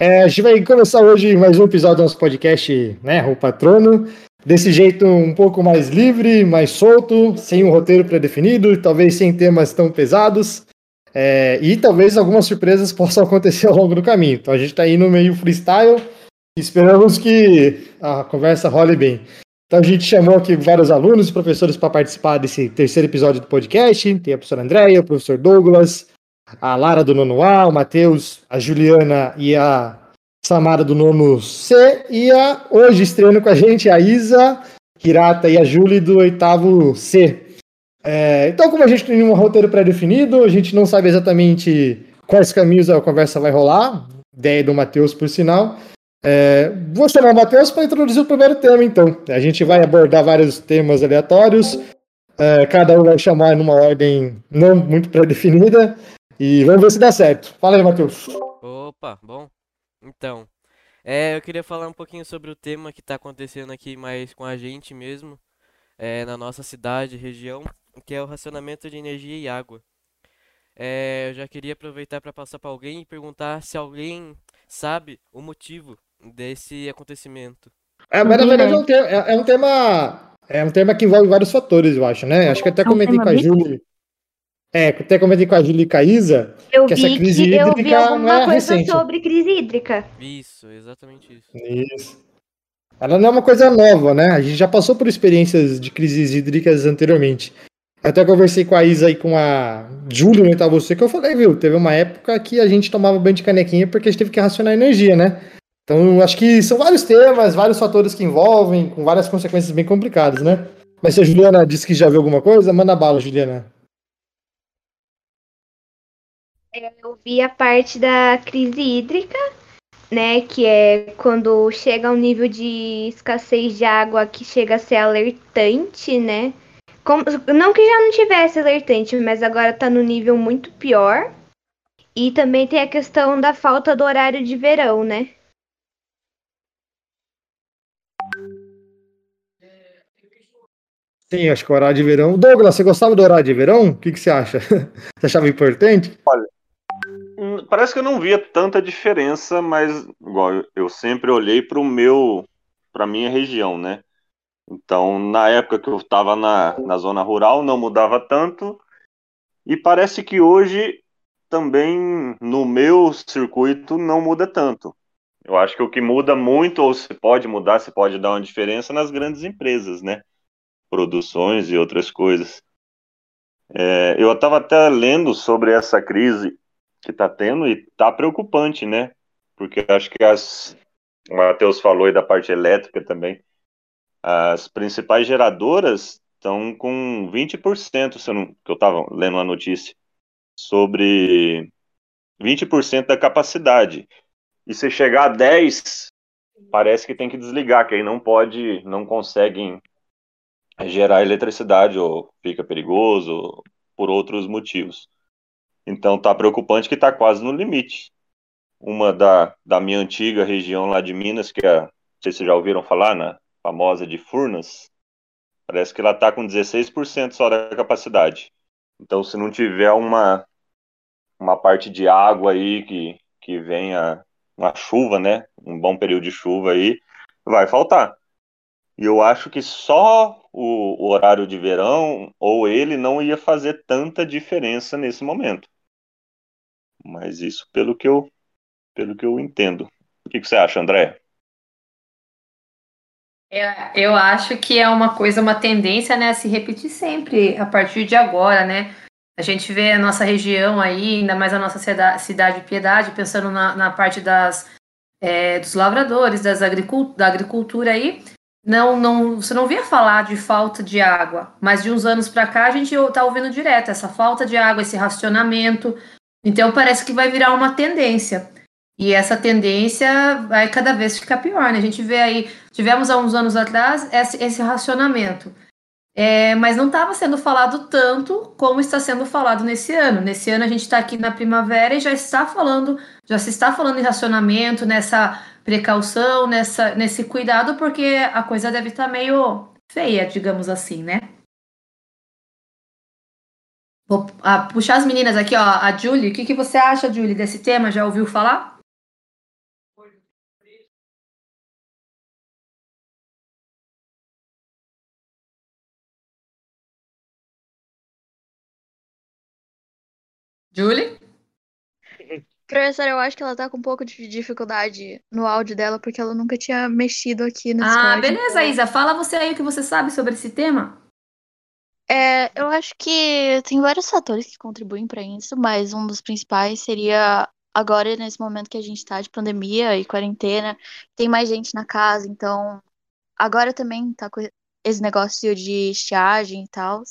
É, a gente vai começar hoje mais um episódio do nosso podcast, né, o Patrono. Desse jeito um pouco mais livre, mais solto, sem um roteiro pré-definido, talvez sem temas tão pesados. É, e talvez algumas surpresas possam acontecer ao longo do caminho. Então a gente está indo meio freestyle esperamos que a conversa role bem. Então a gente chamou aqui vários alunos e professores para participar desse terceiro episódio do podcast. Tem a professora Andréia, o professor Douglas, a Lara do nono A, o Matheus, a Juliana e a Samara do nono C, e a, hoje estreando com a gente a Isa, Kirata e a Julie do oitavo C. É, então, como a gente tem um roteiro pré-definido, a gente não sabe exatamente quais caminhos a conversa vai rolar, ideia do Matheus, por sinal. É, vou chamar o Matheus para introduzir o primeiro tema, então. A gente vai abordar vários temas aleatórios, é, cada um vai chamar numa ordem não muito pré-definida. E vamos ver se dá certo. Fala aí, Matheus. Opa, bom. Então, é, eu queria falar um pouquinho sobre o tema que está acontecendo aqui mais com a gente mesmo, é, na nossa cidade, região, que é o racionamento de energia e água. É, eu já queria aproveitar para passar para alguém e perguntar se alguém sabe o motivo desse acontecimento. É, mas na verdade é um, tema, é, é um tema, é um tema que envolve vários fatores, eu acho, né? Acho que até é comentei com a Júlia é, até comentei com a Júlia e com a Isa eu que essa crise que hídrica eu vi alguma não é coisa recente. sobre crise hídrica. Isso, exatamente isso. Isso. Ela não é uma coisa nova, né? A gente já passou por experiências de crises hídricas anteriormente. Até conversei com a Isa e com a Júlia, né, tá você, que eu falei, viu, teve uma época que a gente tomava banho de canequinha porque a gente teve que racionar energia, né? Então, acho que são vários temas, vários fatores que envolvem, com várias consequências bem complicadas, né? Mas se a Juliana disse que já viu alguma coisa, manda bala, Juliana. Eu vi a parte da crise hídrica, né? Que é quando chega um nível de escassez de água que chega a ser alertante, né? Como- não que já não tivesse alertante, mas agora tá no nível muito pior. E também tem a questão da falta do horário de verão, né? Sim, acho que o horário de verão. Douglas, você gostava do horário de verão? O que, que você acha? Você achava importante? Hum, Parece que eu não via tanta diferença, mas igual eu sempre olhei para o meu, para minha região, né? Então, na época que eu estava na, na zona rural, não mudava tanto. E parece que hoje também no meu circuito não muda tanto. Eu acho que o que muda muito, ou se pode mudar, se pode dar uma diferença nas grandes empresas, né? Produções e outras coisas. É, eu estava até lendo sobre essa crise que está tendo e está preocupante, né? Porque acho que as. O Matheus falou aí da parte elétrica também. As principais geradoras estão com 20%, se eu não, que eu estava lendo uma notícia, sobre 20% da capacidade. E se chegar a 10, parece que tem que desligar, que aí não pode, não conseguem gerar eletricidade, ou fica perigoso, por outros motivos. Então tá preocupante que tá quase no limite. Uma da, da minha antiga região lá de Minas, que é, não sei se já ouviram falar, na famosa de Furnas, parece que ela tá com 16% só da capacidade. Então se não tiver uma, uma parte de água aí que, que venha uma chuva, né? Um bom período de chuva aí, vai faltar. E eu acho que só o, o horário de verão ou ele não ia fazer tanta diferença nesse momento. Mas isso pelo que eu, pelo que eu entendo. O que, que você acha, André? É, Eu acho que é uma coisa, uma tendência, né, a se repetir sempre a partir de agora, né? A gente vê a nossa região aí, ainda mais a nossa cida- cidade de Piedade, pensando na, na parte das, é, dos lavradores, das agricul- da agricultura aí, não, não, você não via falar de falta de água, mas de uns anos para cá a gente está ouvindo direto essa falta de água, esse racionamento. Então parece que vai virar uma tendência. E essa tendência vai cada vez ficar pior, né? A gente vê aí, tivemos há uns anos atrás esse, esse racionamento. É, mas não estava sendo falado tanto como está sendo falado nesse ano. Nesse ano a gente está aqui na primavera e já está falando, já se está falando em racionamento, nessa precaução, nessa, nesse cuidado, porque a coisa deve estar meio feia, digamos assim, né? Vou ah, puxar as meninas aqui, ó. A Julie, o que, que você acha, Julie, desse tema? Já ouviu falar? Julie? Professora, eu acho que ela tá com um pouco de dificuldade no áudio dela, porque ela nunca tinha mexido aqui no Ah, Discord. beleza, Isa. Fala você aí o que você sabe sobre esse tema. É, eu acho que tem vários fatores que contribuem para isso, mas um dos principais seria agora, nesse momento que a gente tá de pandemia e quarentena, tem mais gente na casa, então agora também tá com esse negócio de estiagem e tal.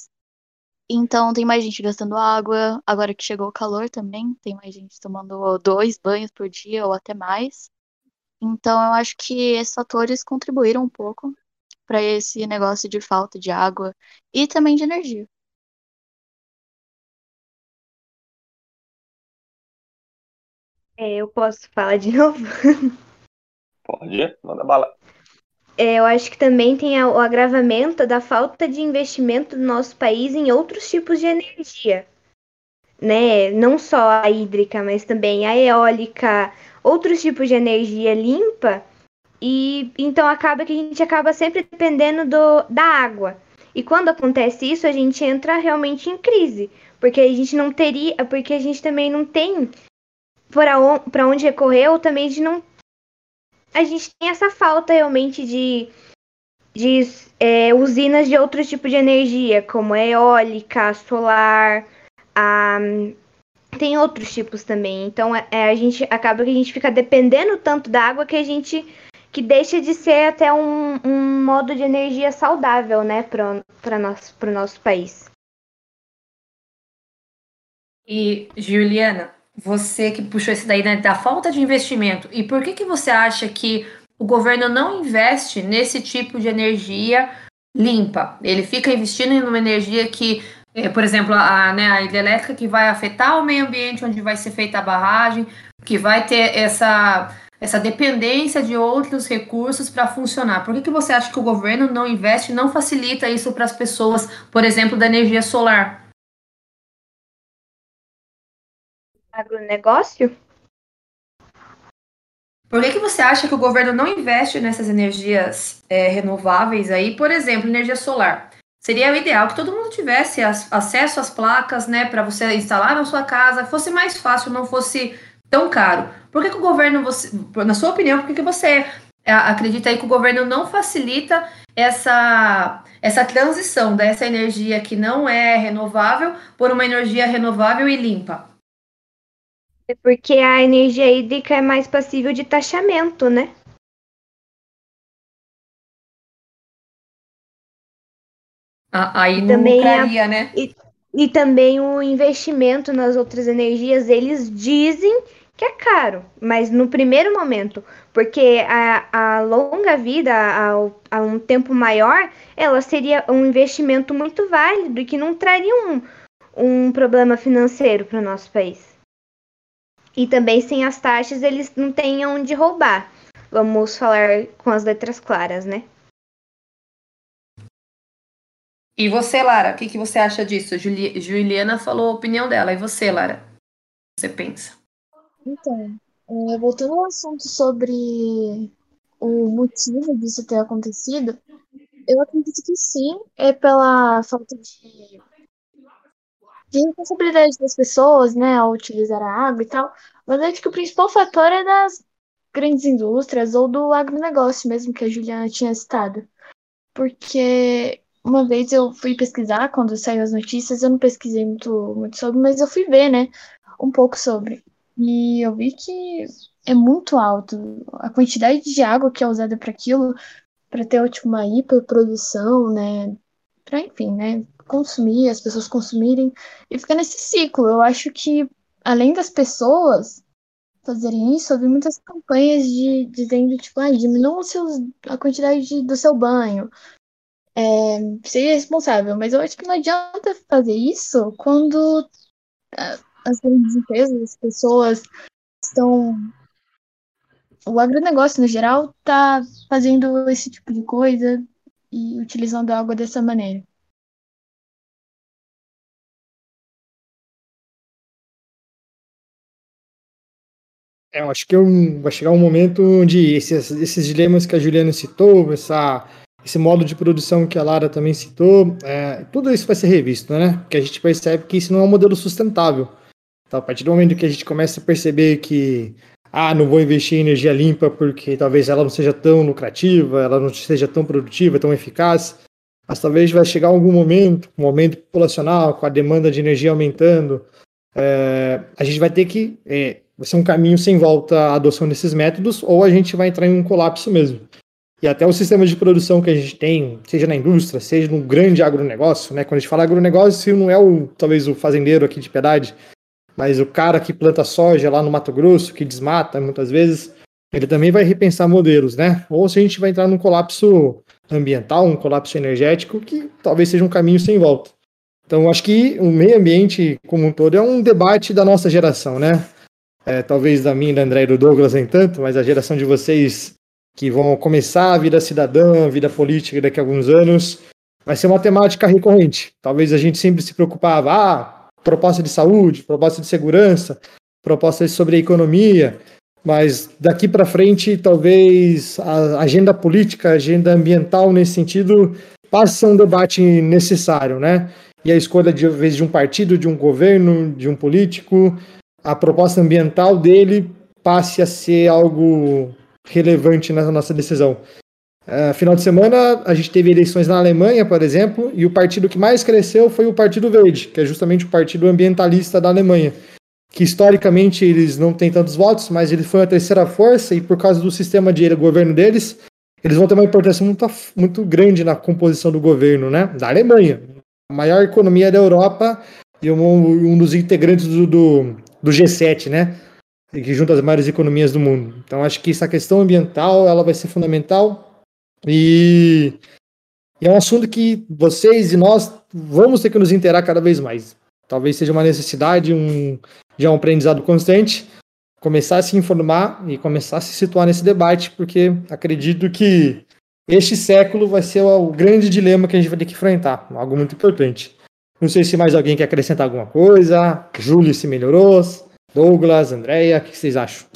Então tem mais gente gastando água, agora que chegou o calor também, tem mais gente tomando dois banhos por dia ou até mais. Então eu acho que esses fatores contribuíram um pouco para esse negócio de falta de água e também de energia. É, eu posso falar de novo? Pode, manda bala. É, eu acho que também tem o agravamento da falta de investimento do nosso país em outros tipos de energia, né? Não só a hídrica, mas também a eólica, outros tipos de energia limpa. E então acaba que a gente acaba sempre dependendo do, da água. E quando acontece isso, a gente entra realmente em crise, porque a gente não teria, porque a gente também não tem para onde recorrer, ou também a gente não a gente tem essa falta realmente de, de é, usinas de outros tipos de energia, como a eólica, solar, a, tem outros tipos também. Então é, a gente acaba que a gente fica dependendo tanto da água que a gente que deixa de ser até um, um modo de energia saudável, né, para nosso, nosso país. E Juliana, você que puxou esse daí né, da falta de investimento, e por que, que você acha que o governo não investe nesse tipo de energia limpa? Ele fica investindo em uma energia que, eh, por exemplo, a, né, a hidrelétrica que vai afetar o meio ambiente onde vai ser feita a barragem, que vai ter essa, essa dependência de outros recursos para funcionar. Por que, que você acha que o governo não investe, não facilita isso para as pessoas, por exemplo, da energia solar? Agronegócio? Por que, que você acha que o governo não investe nessas energias é, renováveis aí? Por exemplo, energia solar. Seria o ideal que todo mundo tivesse acesso às placas, né, para você instalar na sua casa, fosse mais fácil, não fosse tão caro. Por que, que o governo, você, na sua opinião, por que, que você é, acredita aí que o governo não facilita essa, essa transição dessa energia que não é renovável por uma energia renovável e limpa? É porque a energia hídrica é mais passível de taxamento, né? Aí não também lucraria, a, né? E, e também o investimento nas outras energias, eles dizem que é caro, mas no primeiro momento, porque a, a longa vida, a, a, um tempo maior, ela seria um investimento muito válido e que não traria um, um problema financeiro para o nosso país. E também sem as taxas, eles não têm onde roubar. Vamos falar com as letras claras, né? E você, Lara, o que, que você acha disso? Juli Juliana falou a opinião dela. E você, Lara? O que você pensa? Então, é, voltando ao assunto sobre o motivo disso ter acontecido, eu acredito que sim, é pela falta de, de responsabilidade das pessoas, né, ao utilizar a água e tal, mas acho que o principal fator é das grandes indústrias ou do agronegócio mesmo, que a Juliana tinha citado. Porque uma vez eu fui pesquisar, quando saiu as notícias, eu não pesquisei muito, muito sobre, mas eu fui ver, né, um pouco sobre. E eu vi que é muito alto a quantidade de água que é usada para aquilo, para ter tipo, uma hiperprodução, né? Para, enfim, né? Consumir, as pessoas consumirem e fica nesse ciclo. Eu acho que, além das pessoas fazerem isso, vi muitas campanhas de, dizendo, tipo, ah, diminua a quantidade de, do seu banho. É, seja responsável, mas eu acho que não adianta fazer isso quando as grandes empresas, as pessoas estão. O agronegócio, no geral, está fazendo esse tipo de coisa e utilizando a água dessa maneira. Eu acho que um, vai chegar um momento onde esses, esses dilemas que a Juliana citou, essa, esse modo de produção que a Lara também citou, é, tudo isso vai ser revisto, né? Porque a gente percebe que isso não é um modelo sustentável. Então, a partir do momento que a gente começa a perceber que, ah, não vou investir em energia limpa porque talvez ela não seja tão lucrativa, ela não seja tão produtiva, tão eficaz, mas talvez vai chegar algum momento, um momento populacional, com a demanda de energia aumentando, é, a gente vai ter que. É, vai ser um caminho sem volta a adoção desses métodos, ou a gente vai entrar em um colapso mesmo. E até o sistema de produção que a gente tem, seja na indústria, seja no grande agronegócio, né? Quando a gente fala agronegócio, não é o talvez o fazendeiro aqui de piedade, mas o cara que planta soja lá no Mato Grosso, que desmata muitas vezes, ele também vai repensar modelos, né? Ou se a gente vai entrar num colapso ambiental, um colapso energético, que talvez seja um caminho sem volta. Então, acho que o meio ambiente como um todo é um debate da nossa geração, né? É, talvez da minha, da André e do Douglas nem tanto, mas a geração de vocês que vão começar a vida cidadã, vida política daqui a alguns anos, vai ser uma temática recorrente. Talvez a gente sempre se preocupava, ah, proposta de saúde, proposta de segurança, proposta sobre a economia, mas daqui para frente, talvez a agenda política, a agenda ambiental nesse sentido passe a um debate necessário, né? E a escolha de vez de um partido, de um governo, de um político, a proposta ambiental dele passe a ser algo relevante na nossa decisão. Uh, final de semana, a gente teve eleições na Alemanha, por exemplo, e o partido que mais cresceu foi o Partido Verde, que é justamente o partido ambientalista da Alemanha que historicamente eles não têm tantos votos, mas ele foi a terceira força e por causa do sistema de governo deles, eles vão ter uma importância muito, muito grande na composição do governo, né? Da Alemanha, a maior economia da Europa e um, um dos integrantes do, do, do, G7, né? Que junta as maiores economias do mundo. Então acho que essa questão ambiental ela vai ser fundamental e, e é um assunto que vocês e nós vamos ter que nos inteirar cada vez mais. Talvez seja uma necessidade, um, é um aprendizado constante, começar a se informar e começar a se situar nesse debate, porque acredito que este século vai ser o grande dilema que a gente vai ter que enfrentar, algo muito importante. Não sei se mais alguém quer acrescentar alguma coisa. Júlio se melhorou. Douglas, Andréia, o que vocês acham?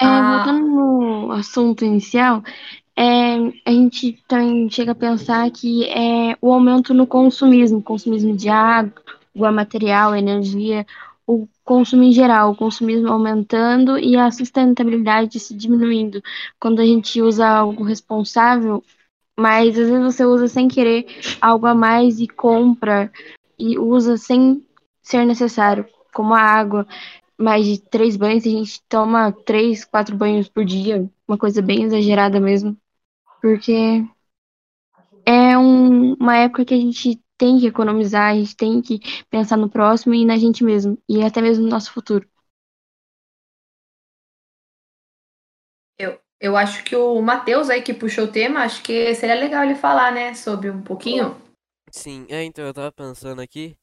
É, voltando no assunto inicial, é, a gente também chega a pensar que é o aumento no consumismo, consumismo de água, material, energia, o consumo em geral, o consumismo aumentando e a sustentabilidade se diminuindo. Quando a gente usa algo responsável, mas às vezes você usa sem querer algo a mais e compra e usa sem ser necessário, como a água. Mais de três banhos, a gente toma três, quatro banhos por dia, uma coisa bem exagerada mesmo porque é um, uma época que a gente tem que economizar, a gente tem que pensar no próximo e na gente mesmo, e até mesmo no nosso futuro. Eu, acho que o Matheus aí que puxou o tema, acho que seria legal ele falar, né, sobre um pouquinho. Sim, é, então eu tava pensando aqui,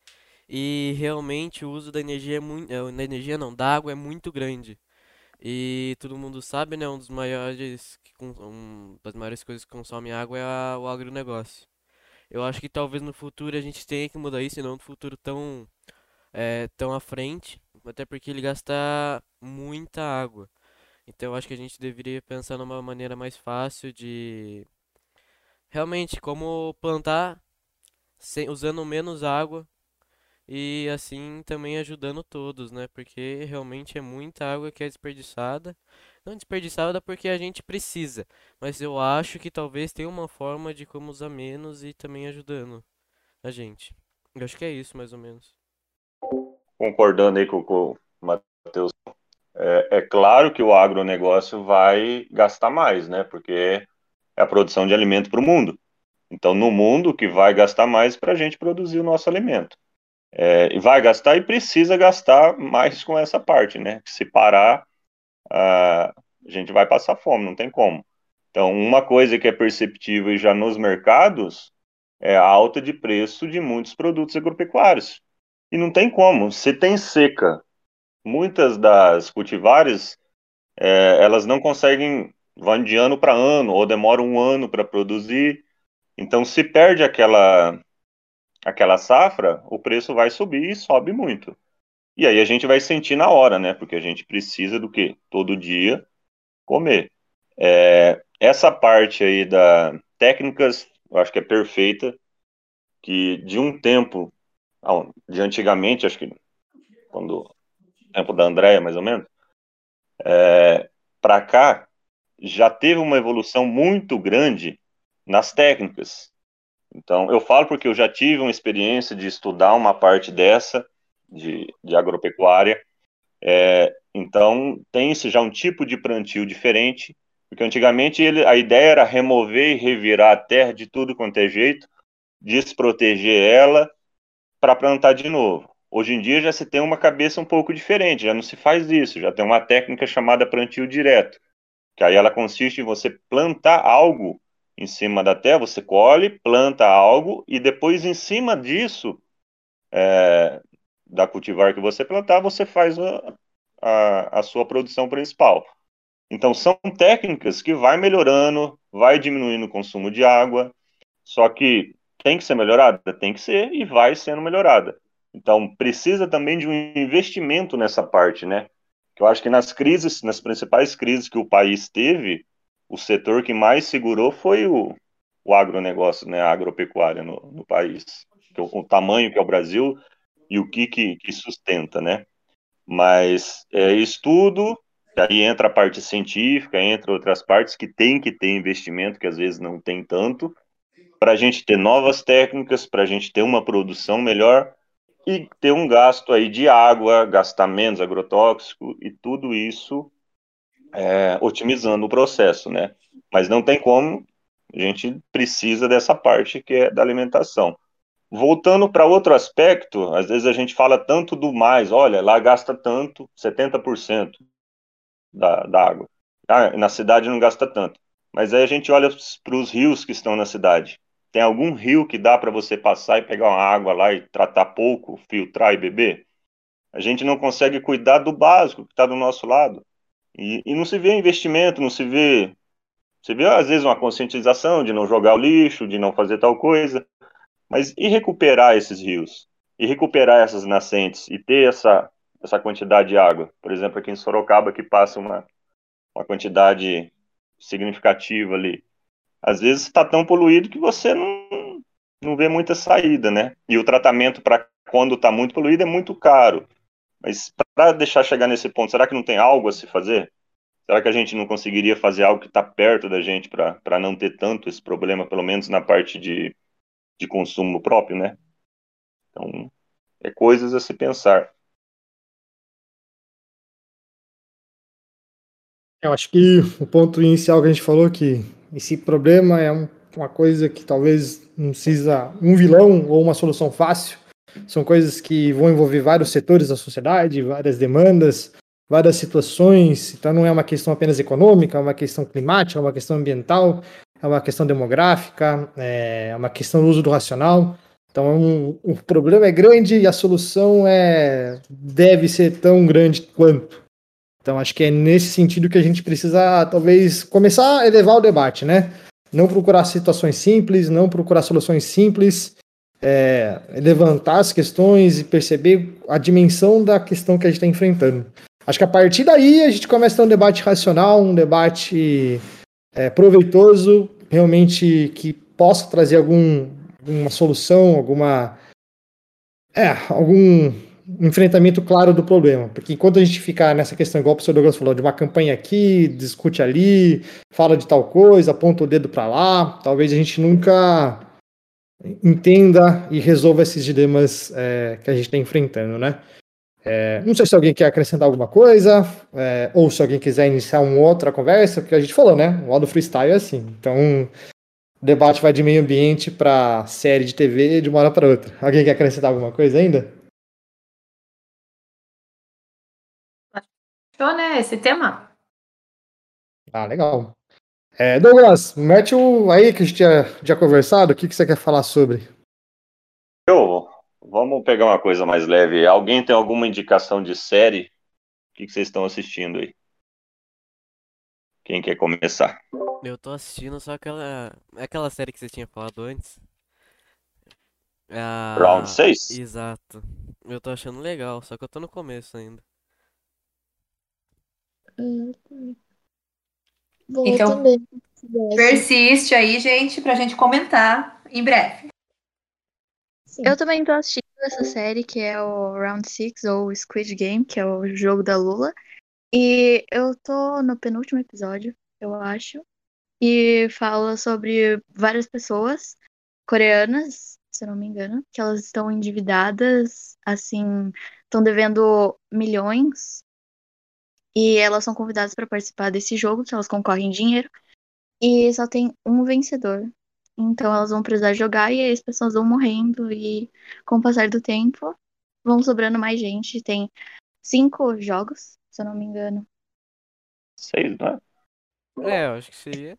e realmente o uso da energia é muito, é, da energia não, da água é muito grande. E todo mundo sabe, né? Um dos maiores, um das maiores coisas que consome água é a, o agronegócio. Eu acho que talvez no futuro a gente tenha que mudar isso, e não no futuro tão, é, tão à frente, até porque ele gasta muita água. Então eu acho que a gente deveria pensar numa maneira mais fácil de realmente como plantar sem, usando menos água e assim também ajudando todos, né? Porque realmente é muita água que é desperdiçada. Não desperdiçada porque a gente precisa, mas eu acho que talvez tenha uma forma de como usar menos e também ajudando a gente. Eu acho que é isso, mais ou menos. Concordando aí com, o Matheus, é, é claro que o agronegócio vai gastar mais, né? Porque é a produção de alimento para o mundo. Então, no mundo, que vai gastar mais para a gente produzir o nosso alimento. É, e vai gastar e precisa gastar mais com essa parte, né? Se parar, a gente vai passar fome, não tem como. Então, uma coisa que é perceptível já nos mercados é a alta de preço de muitos produtos agropecuários. E não tem como. Se tem seca, muitas das cultivares, é, elas não conseguem, vão de ano para ano, ou demoram um ano para produzir. Então, se perde aquela aquela safra, o preço vai subir e sobe muito. E aí a gente vai sentir na hora, né? Porque a gente precisa do quê? Todo dia comer. É, essa parte aí da técnicas, eu acho que é perfeita, que de um tempo, de antigamente, acho que quando tempo da Andréia, mais ou menos, é, para cá, já teve uma evolução muito grande nas técnicas. Então, eu falo porque eu já tive uma experiência de estudar uma parte dessa, de, de agropecuária. É, então, tem-se já um tipo de plantio diferente, porque antigamente ele, a ideia era remover e revirar a terra de tudo quanto é jeito, desproteger ela para plantar de novo. Hoje em dia já se tem uma cabeça um pouco diferente, já não se faz isso, já tem uma técnica chamada plantio direto, que aí ela consiste em você plantar algo em cima da terra, você colhe, planta algo e depois em cima disso, é, da cultivar que você plantar, você faz a, a, a sua produção principal. Então são técnicas que vai melhorando, vai diminuindo o consumo de água, só que tem que ser melhorada, tem que ser e vai sendo melhorada. Então, precisa também de um investimento nessa parte, né? Eu acho que nas crises, nas principais crises que o país teve, o setor que mais segurou foi o, o agronegócio, né? A agropecuária no, no país. O, o, tamanho que é o Brasil e o que, que, que sustenta, né? Mas é estudo, aí entra a parte científica, entra outras partes que tem que ter investimento, que às vezes não tem tanto, para a gente ter novas técnicas, para a gente ter uma produção melhor e ter um gasto aí de água, gastar menos agrotóxico e tudo isso é, otimizando o processo, né? Mas não tem como, a gente precisa dessa parte que é da alimentação. Voltando para outro aspecto, às vezes a gente fala tanto do mais, olha, lá gasta tanto, 70% da, da água. Ah, na cidade não gasta tanto. Mas aí a gente olha para os rios que estão na cidade. Tem algum rio que dá para você passar e pegar uma água lá e tratar pouco, filtrar e beber? A gente não consegue cuidar do básico que está do nosso lado. E, e, não se vê investimento, não se vê. Você vê, às vezes, uma conscientização de não jogar o lixo, de não fazer tal coisa. Mas e recuperar esses rios? E recuperar essas nascentes? E ter essa, essa quantidade de água? Por exemplo, aqui em Sorocaba, que passa uma, uma quantidade significativa ali às vezes está tão poluído que você não, não vê muita saída, né? E o tratamento para quando está muito poluído é muito caro. Mas para deixar chegar nesse ponto, será que não tem algo a se fazer? Será que a gente não conseguiria fazer algo que está perto da gente para não ter tanto esse problema, pelo menos na parte de, de consumo próprio, né? Então, é coisas a se pensar. Eu acho que o ponto inicial que a gente falou que esse problema é um, uma coisa que talvez não precisa um vilão ou uma solução fácil. São coisas que vão envolver vários setores da sociedade, várias demandas, várias situações. Então não é uma questão apenas econômica, é uma questão climática, é uma questão ambiental, é uma questão demográfica, é uma questão do uso do racional. Então um, o problema é grande e a solução é deve ser tão grande quanto. Então acho que é nesse sentido que a gente precisa talvez começar a elevar o debate, né? Não procurar situações simples, não procurar soluções simples, é, levantar as questões e perceber a dimensão da questão que a gente está enfrentando. Acho que a partir daí a gente começa a ter um debate racional, um debate é, proveitoso, realmente que possa trazer algum, alguma solução, alguma. É, algum enfrentamento claro do problema. Porque enquanto a gente ficar nessa questão, igual o professor Douglas falou, de uma campanha aqui, discute ali, fala de tal coisa, aponta o dedo para lá, talvez a gente nunca entenda e resolva esses dilemas é, que a gente está enfrentando, né? É, não sei se alguém quer acrescentar alguma coisa, é, ou se alguém quiser iniciar uma outra conversa, porque a gente falou, né? O modo freestyle é assim. Então, o debate vai de meio ambiente para série de TV de uma hora para outra. Alguém quer acrescentar alguma coisa ainda? Fechou, né? Esse tema. Ah, legal. É, Douglas, mete o aí que a gente tinha, tinha conversado, o que, que você quer falar sobre? Eu, vamos pegar uma coisa mais leve. Alguém tem alguma indicação de série? O que, que vocês estão assistindo aí? Quem quer começar? Eu tô assistindo só aquela. Aquela série que você tinha falado antes. Ah, Round 6? Exato. Eu tô achando legal, só que eu tô no começo ainda. Eu Então, também. Persiste aí, gente, pra gente comentar em breve. Sim. Eu também tô assistindo essa série que é o Round Six ou Squid Game, que é o jogo da Lula. E eu tô no penúltimo episódio, eu acho. E fala sobre várias pessoas coreanas, se eu não me engano, que elas estão endividadas, assim, estão devendo milhões. E elas são convidadas para participar desse jogo, que elas concorrem em dinheiro. E só tem um vencedor. Então elas vão precisar jogar e aí as pessoas vão morrendo. E com o passar do tempo, vão sobrando mais gente. Tem cinco jogos, se eu não me engano. Seis, não é? É, eu acho que seria.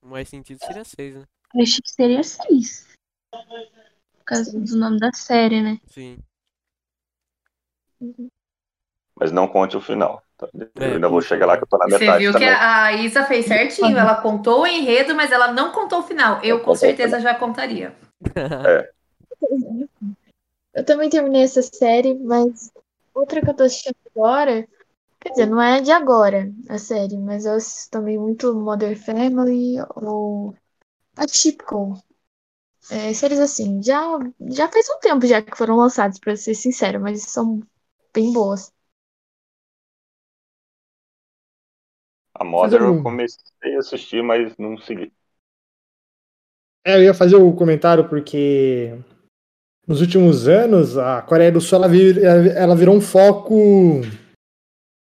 O mais sentido seria seis, né? Eu achei que seria seis. Por causa do nome da série, né? Sim. Mas não conte o final. Eu É, ainda vou chegar lá que eu tô na Você metade viu que também. a Isa fez certinho, ela contou o enredo, mas ela não contou o final. Eu com contou o certeza já contaria. Eu também terminei essa série, mas outra que eu tô assistindo agora, quer dizer, não é de agora a série, mas eu assisto também muito Modern Family ou Atypical. É, séries assim, já, já faz um tempo já que foram lançadas, pra ser sincero, mas são bem boas. A Modern Fazer um- eu comecei a assistir, mas não segui. É, eu ia fazer o comentário porque nos últimos anos a Coreia do Sul ela, vir- ela virou um foco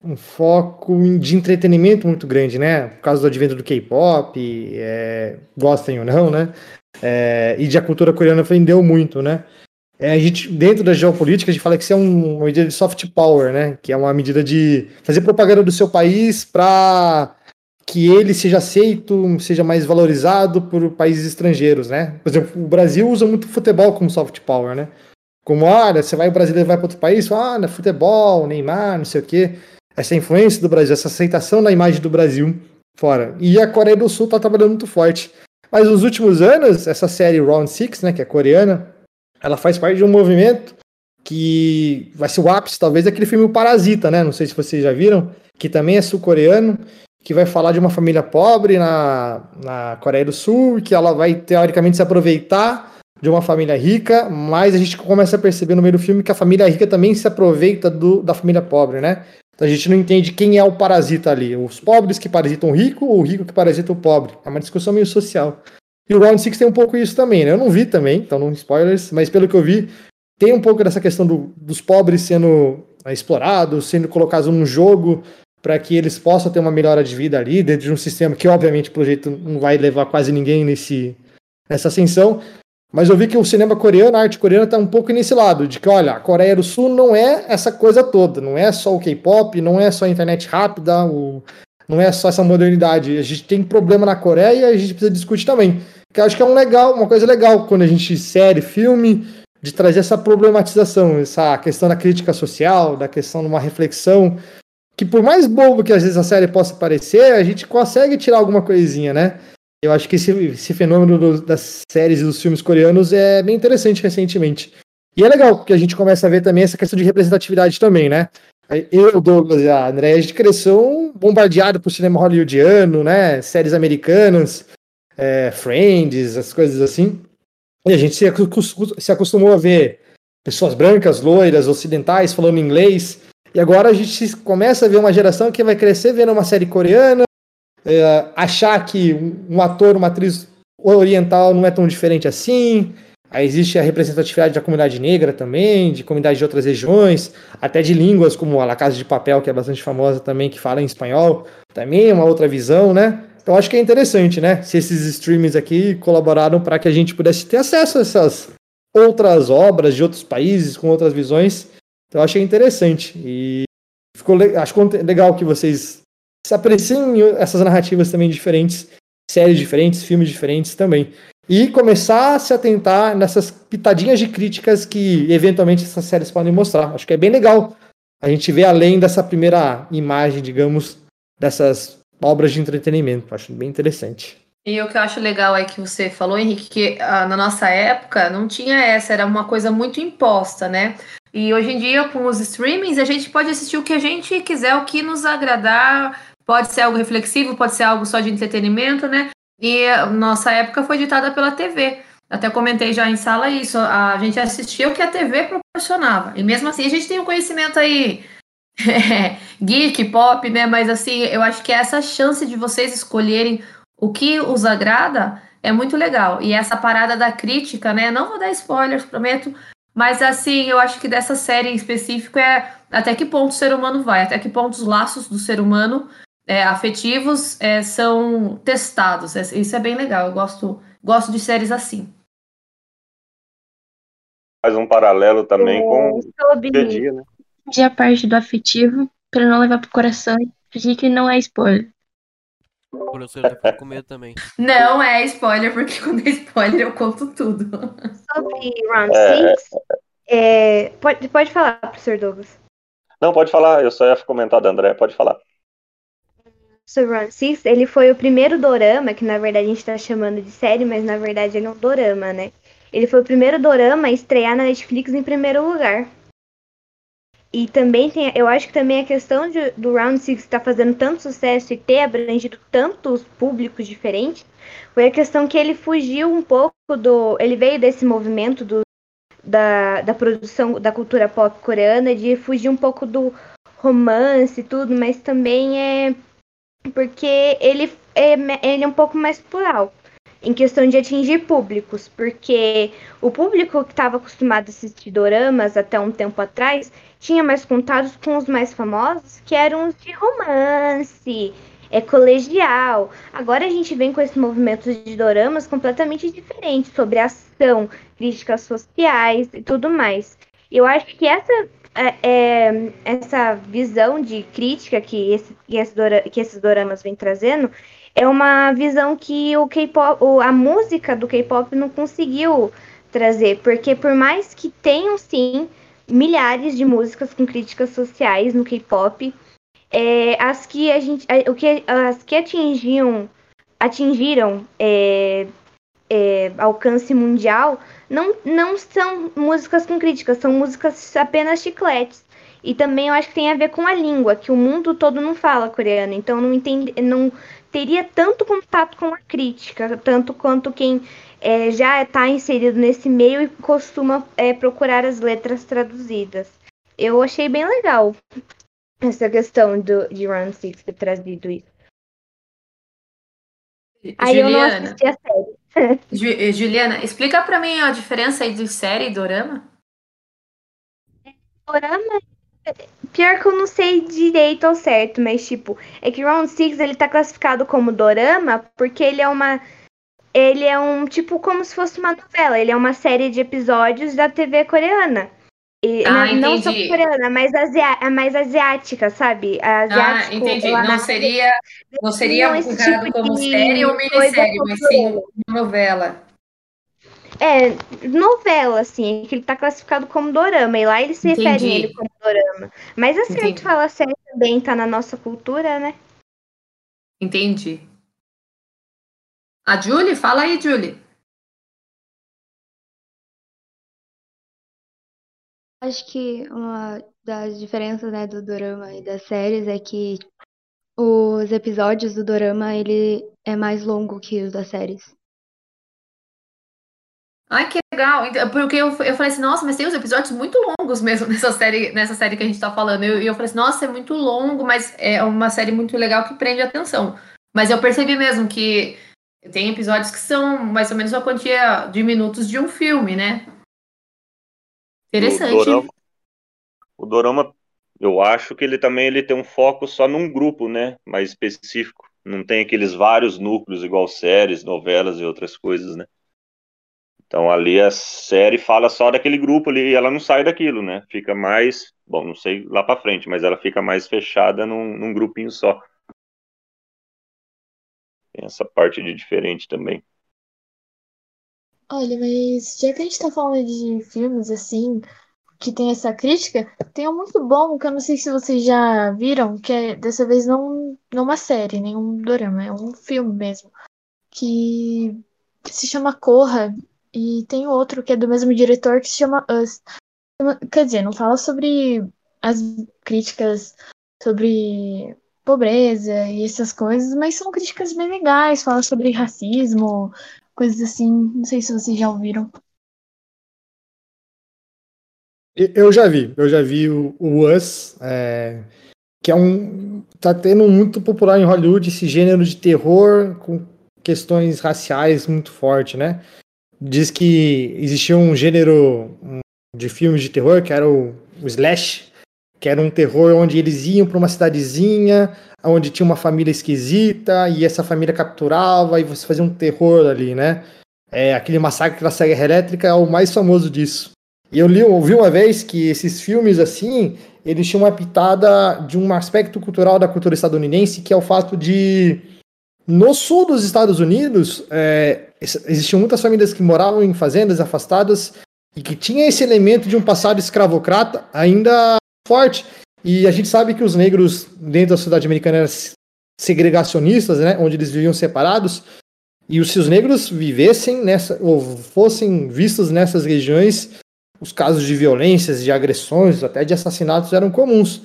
um foco de entretenimento muito grande, né? Por causa do advento do K-pop, é, gostem ou não, né? É, e de a cultura coreana vendeu muito, né? É, a gente, dentro da geopolítica, a gente fala que isso é um- uma medida de soft power, né? Que é uma medida de fazer propaganda do seu país para que ele seja aceito, seja mais valorizado por países estrangeiros, né? Por exemplo, o Brasil usa muito futebol como soft power, né? Como, olha, você vai, o brasileiro vai para outro país, ah, né, futebol, Neymar, não sei o quê. Essa influência do Brasil, essa aceitação da imagem do Brasil fora. E a Coreia do Sul tá trabalhando muito forte. Mas nos últimos anos, essa série Round Six, né, que é coreana, ela faz parte de um movimento que vai ser o ápice, talvez, daquele filme O Parasita, né? Não sei se vocês já viram, que também é sul-coreano, que vai falar de uma família pobre na, na Coreia do Sul, que ela vai, teoricamente, se aproveitar de uma família rica, mas a gente começa a perceber no meio do filme que a família rica também se aproveita do, da família pobre, né? Então a gente não entende quem é o parasita ali, os pobres que parasitam o rico ou o rico que parasita o pobre. É uma discussão meio social. E o Round Six tem um pouco isso também, né? Eu não vi também, então não spoilers, mas pelo que eu vi, tem um pouco dessa questão do- dos pobres sendo é, explorados, sendo colocados num jogo para que eles possam ter uma melhora de vida ali, dentro de um sistema que, obviamente, pelo jeito, não vai levar quase ninguém nesse, nessa ascensão. Mas eu vi que o cinema coreano, a arte coreana, está um pouco nesse lado, de que, olha, a Coreia do Sul não é essa coisa toda, não é só o K-pop, não é só a internet rápida, o, não é só essa modernidade. A gente tem problema na Coreia e a gente precisa discutir também. Que eu acho que é um legal, uma coisa legal quando a gente série, filme, de trazer essa problematização, essa questão da crítica social, da questão de uma reflexão, que por mais bobo que às vezes a série possa parecer, a gente consegue tirar alguma coisinha, né? Eu acho que esse, esse fenômeno do- das séries e dos filmes coreanos é bem interessante recentemente. E é legal, porque a gente começa a ver também essa questão de representatividade também, né? Eu, Douglas e a André, a gente cresceu bombardeado por cinema hollywoodiano, né? Séries americanas, é, Friends, as coisas assim. E a gente se, acos- se acostumou a ver pessoas brancas, loiras, ocidentais falando inglês. E agora a gente começa a ver uma geração que vai crescer vendo uma série coreana, é, achar que um ator, uma atriz oriental não é tão diferente assim. Aí existe a representatividade da comunidade negra também, de comunidades de outras regiões, até de línguas como a La Casa de Papel, que é bastante famosa também, que fala em espanhol, também é uma outra visão, né? Então acho que é interessante, né? Se esses streams aqui colaboraram para que a gente pudesse ter acesso a essas outras obras de outros países com outras visões. Então achei interessante e ficou acho legal que vocês se apreciem essas narrativas também diferentes, séries diferentes, filmes diferentes também. E começar a se atentar nessas pitadinhas de críticas que eventualmente essas séries podem mostrar. Acho que é bem legal a gente ver além dessa primeira imagem, digamos, dessas obras de entretenimento. Acho bem interessante. E o que eu acho legal é que você falou, Henrique, que ah, na nossa época não tinha essa, era uma coisa muito imposta, né? E hoje em dia, com os streamings, a gente pode assistir o que a gente quiser, o que nos agradar. Pode ser algo reflexivo, pode ser algo só de entretenimento, né? E nossa época foi ditada pela TV. Até comentei já em sala isso. A gente assistia o que a TV proporcionava. E mesmo assim, a gente tem um conhecimento aí geek, pop, né? Mas assim, eu acho que essa chance de vocês escolherem o que os agrada é muito legal. E essa parada da crítica, né? Não vou dar spoilers, prometo. Mas assim, eu acho que dessa série em específico é até que ponto o ser humano vai, até que ponto os laços do ser humano é, afetivos é, são testados. Isso é bem legal. Eu gosto, gosto de séries assim. Faz um paralelo também com o dia né? De a parte do afetivo, para não levar pro coração, que não é spoiler. O professor tá com medo também. Não é spoiler, porque quando é spoiler eu conto tudo. Sobre Round 6, é... é, pode, pode falar, professor Douglas. Não, pode falar, eu só ia comentar da André, pode falar. Sobre Round 6, ele foi o primeiro dorama, que na verdade a gente tá chamando de série, mas na verdade ele é um dorama, né? Ele foi o primeiro dorama a estrear na Netflix em primeiro lugar. E também tem, eu acho que também a questão de, do Round Six estar tá fazendo tanto sucesso e ter abrangido tantos públicos diferentes, foi a questão que ele fugiu um pouco do. Ele veio desse movimento do, da, da produção da cultura pop coreana, de fugir um pouco do romance e tudo, mas também é porque ele é, ele é um pouco mais plural em questão de atingir públicos, porque o público que estava acostumado a assistir doramas até um tempo atrás tinha mais contatos com os mais famosos, que eram os de romance, é colegial. Agora a gente vem com esse movimento de doramas completamente diferente sobre ação, críticas sociais e tudo mais. Eu acho que essa é, é, essa visão de crítica que, esse, que, esse que esses doramas vêm trazendo é uma visão que o K-pop, a música do K-pop não conseguiu trazer, porque por mais que tenham sim milhares de músicas com críticas sociais no K-pop, é, as que a gente, o que as que atingiam, atingiram é, é, alcance mundial, não, não são músicas com críticas, são músicas apenas chicletes. E também eu acho que tem a ver com a língua, que o mundo todo não fala coreano, então não entende, não teria tanto contato com a crítica, tanto quanto quem é, já está inserido nesse meio e costuma é, procurar as letras traduzidas. Eu achei bem legal essa questão do, de Run Six ter trazido isso. Aí eu não assisti a série. Juliana, explica para mim a diferença aí de série e dorama. Dorama Pior que eu não sei direito ao certo, mas tipo, é que Round Six ele tá classificado como dorama porque ele é uma. Ele é um tipo como se fosse uma novela. Ele é uma série de episódios da TV coreana. E, ah, não só coreana, mas, asia, mais asiática, sabe? Asiático, ah, entendi. Não seria, não seria não tipo como série ou minissérie, mas sim novela. É, novela, assim, que ele tá classificado como dorama, e lá eles se Entendi. referem ele como dorama. Mas assim, Entendi. a gente fala série também, tá na nossa cultura, né? Entendi. A Julie? Fala aí, Julie. Acho que uma das diferenças né, do dorama e das séries é que os episódios do dorama ele é mais longo que os das séries. Ai, que legal. Então, porque eu, eu falei assim, nossa, mas tem uns episódios muito longos mesmo nessa série, nessa série que a gente tá falando. E eu, eu, falei assim, nossa, é muito longo, mas é uma série muito legal que prende a atenção. Mas eu percebi mesmo que tem episódios que são mais ou menos a quantia de minutos de um filme, né? Interessante. O dorama, o dorama, eu acho que ele também ele tem um foco só num grupo, né? Mais específico. Não tem aqueles vários núcleos igual séries, novelas e outras coisas, né? Então ali a série fala só daquele grupo ali e ela não sai daquilo, né? Fica mais, bom, não sei lá para frente, mas ela fica mais fechada num, num grupinho só. Tem essa parte de diferente também. Olha, mas já que a gente tá falando de filmes assim, que tem essa crítica, tem um muito bom, que eu não sei se vocês já viram, que é dessa vez não, não uma série, nem um drama, é um filme mesmo, que se chama Corra, e tem outro que é do mesmo diretor que se chama Us. Quer dizer, não fala sobre as críticas sobre pobreza e essas coisas, mas são críticas bem legais, fala sobre racismo, coisas assim. Não sei se vocês já ouviram. Eu já vi, eu já vi o, Us, é, que é um. tá tendo muito popular em Hollywood esse gênero de terror com questões raciais muito forte, né? Diz que existia um gênero de filmes de terror que era o, o slash, que era um terror onde eles iam para uma cidadezinha, onde tinha uma família esquisita e essa família capturava e você fazia um terror ali, né? É, aquele massacre da Serra Elétrica é o mais famoso disso. E eu li, ouvi uma vez que esses filmes assim, eles tinham uma pitada de um aspecto cultural da cultura estadunidense, que é o fato de no sul dos Estados Unidos é, existiam muitas famílias que moravam em fazendas afastadas e que tinha esse elemento de um passado escravocrata ainda forte. E a gente sabe que os negros dentro da sociedade americana eram segregacionistas, né, onde eles viviam separados. E se os negros vivessem nessa ou fossem vistos nessas regiões, os casos de violências, de agressões, até de assassinatos eram comuns.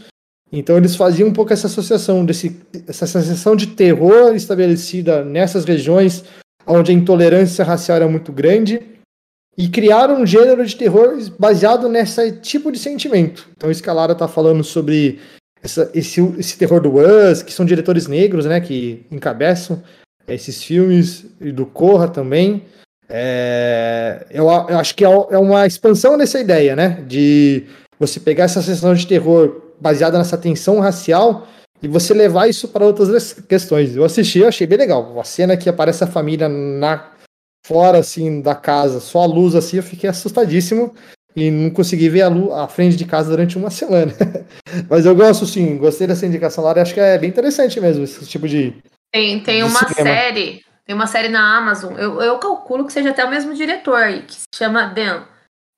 Então eles faziam um pouco essa associação, desse, essa sensação de terror estabelecida nessas regiões onde a intolerância racial era muito grande e criaram um gênero de terror baseado nesse tipo de sentimento. Então isso que a Lara está falando sobre essa, esse, esse terror do Us, que são diretores negros, né, que encabeçam esses filmes, e do Corra também. É, eu, eu, acho que é, é uma expansão dessa ideia, né? De você pegar essa sensação de terror baseada nessa tensão racial e você levar isso para outras questões. Eu assisti, eu achei bem legal. A cena que aparece a família na fora assim da casa, só a luz assim, eu fiquei assustadíssimo e não consegui ver a, luz, a frente de casa durante uma semana. Mas eu gosto sim, gostei dessa indicação lá, acho que é bem interessante mesmo esse tipo de Tem, tem uma cinema. série tem uma série na Amazon, eu, eu calculo que seja até o mesmo diretor, que se chama Dan.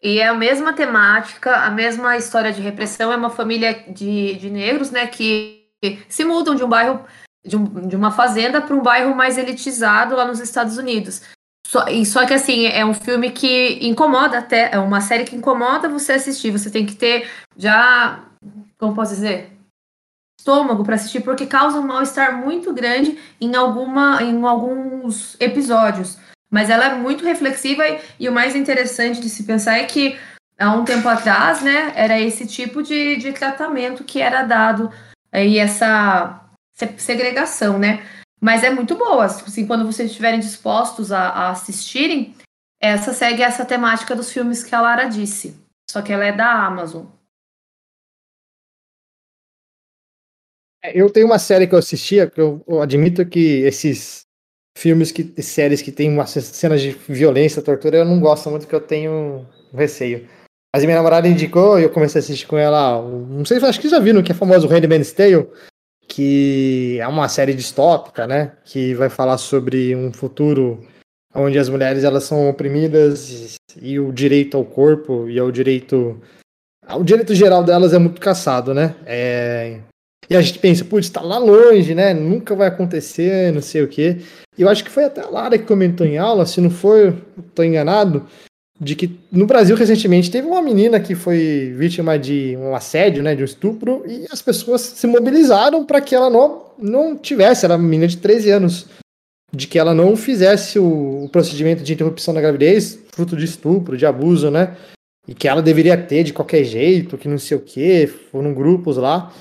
E é a mesma temática, a mesma história de repressão. É uma família de, de negros, né, que se mudam de um bairro, de, um, de uma fazenda para um bairro mais elitizado lá nos Estados Unidos. Só, e só que assim, é um filme que incomoda até, é uma série que incomoda você assistir. Você tem que ter já, como posso dizer? estômago para assistir porque causa um mal-estar muito grande em alguma em alguns episódios. Mas ela é muito reflexiva e, e, o mais interessante de se pensar é que há um tempo atrás, né, era esse tipo de, de tratamento que era dado e essa segregação, né? Mas é muito boa, assim, quando vocês estiverem dispostos a, a assistirem, essa segue essa temática dos filmes que a Lara disse. Só que ela é da Amazon. É, eu tenho uma série que eu assistia, que eu, eu admito que esses filmes, que séries que tem uma cenas de violência, tortura, eu não gosto muito, porque eu tenho receio. Mas minha namorada indicou e eu comecei a assistir com ela. Não sei, acho que já viram, que é famoso Handmaid's Tale, que é uma série distópica, né? Que vai falar sobre um futuro onde as mulheres elas são oprimidas e, o direito ao corpo e ao direito. O direito geral delas é muito caçado, né? É, e a gente pensa, putz, tá lá longe, né? Nunca vai acontecer, não sei o quê. E eu acho que foi até a Lara que comentou em aula, se não for, tô enganado, de que no Brasil recentemente teve uma menina que foi vítima de um assédio, né, de um estupro, e as pessoas se mobilizaram para que ela não, não tivesse, era uma menina de 13 anos, de que ela não fizesse o, o procedimento de interrupção da gravidez, fruto de estupro, de abuso, né? E que ela deveria ter de qualquer jeito, que não sei o que, foram grupos lá.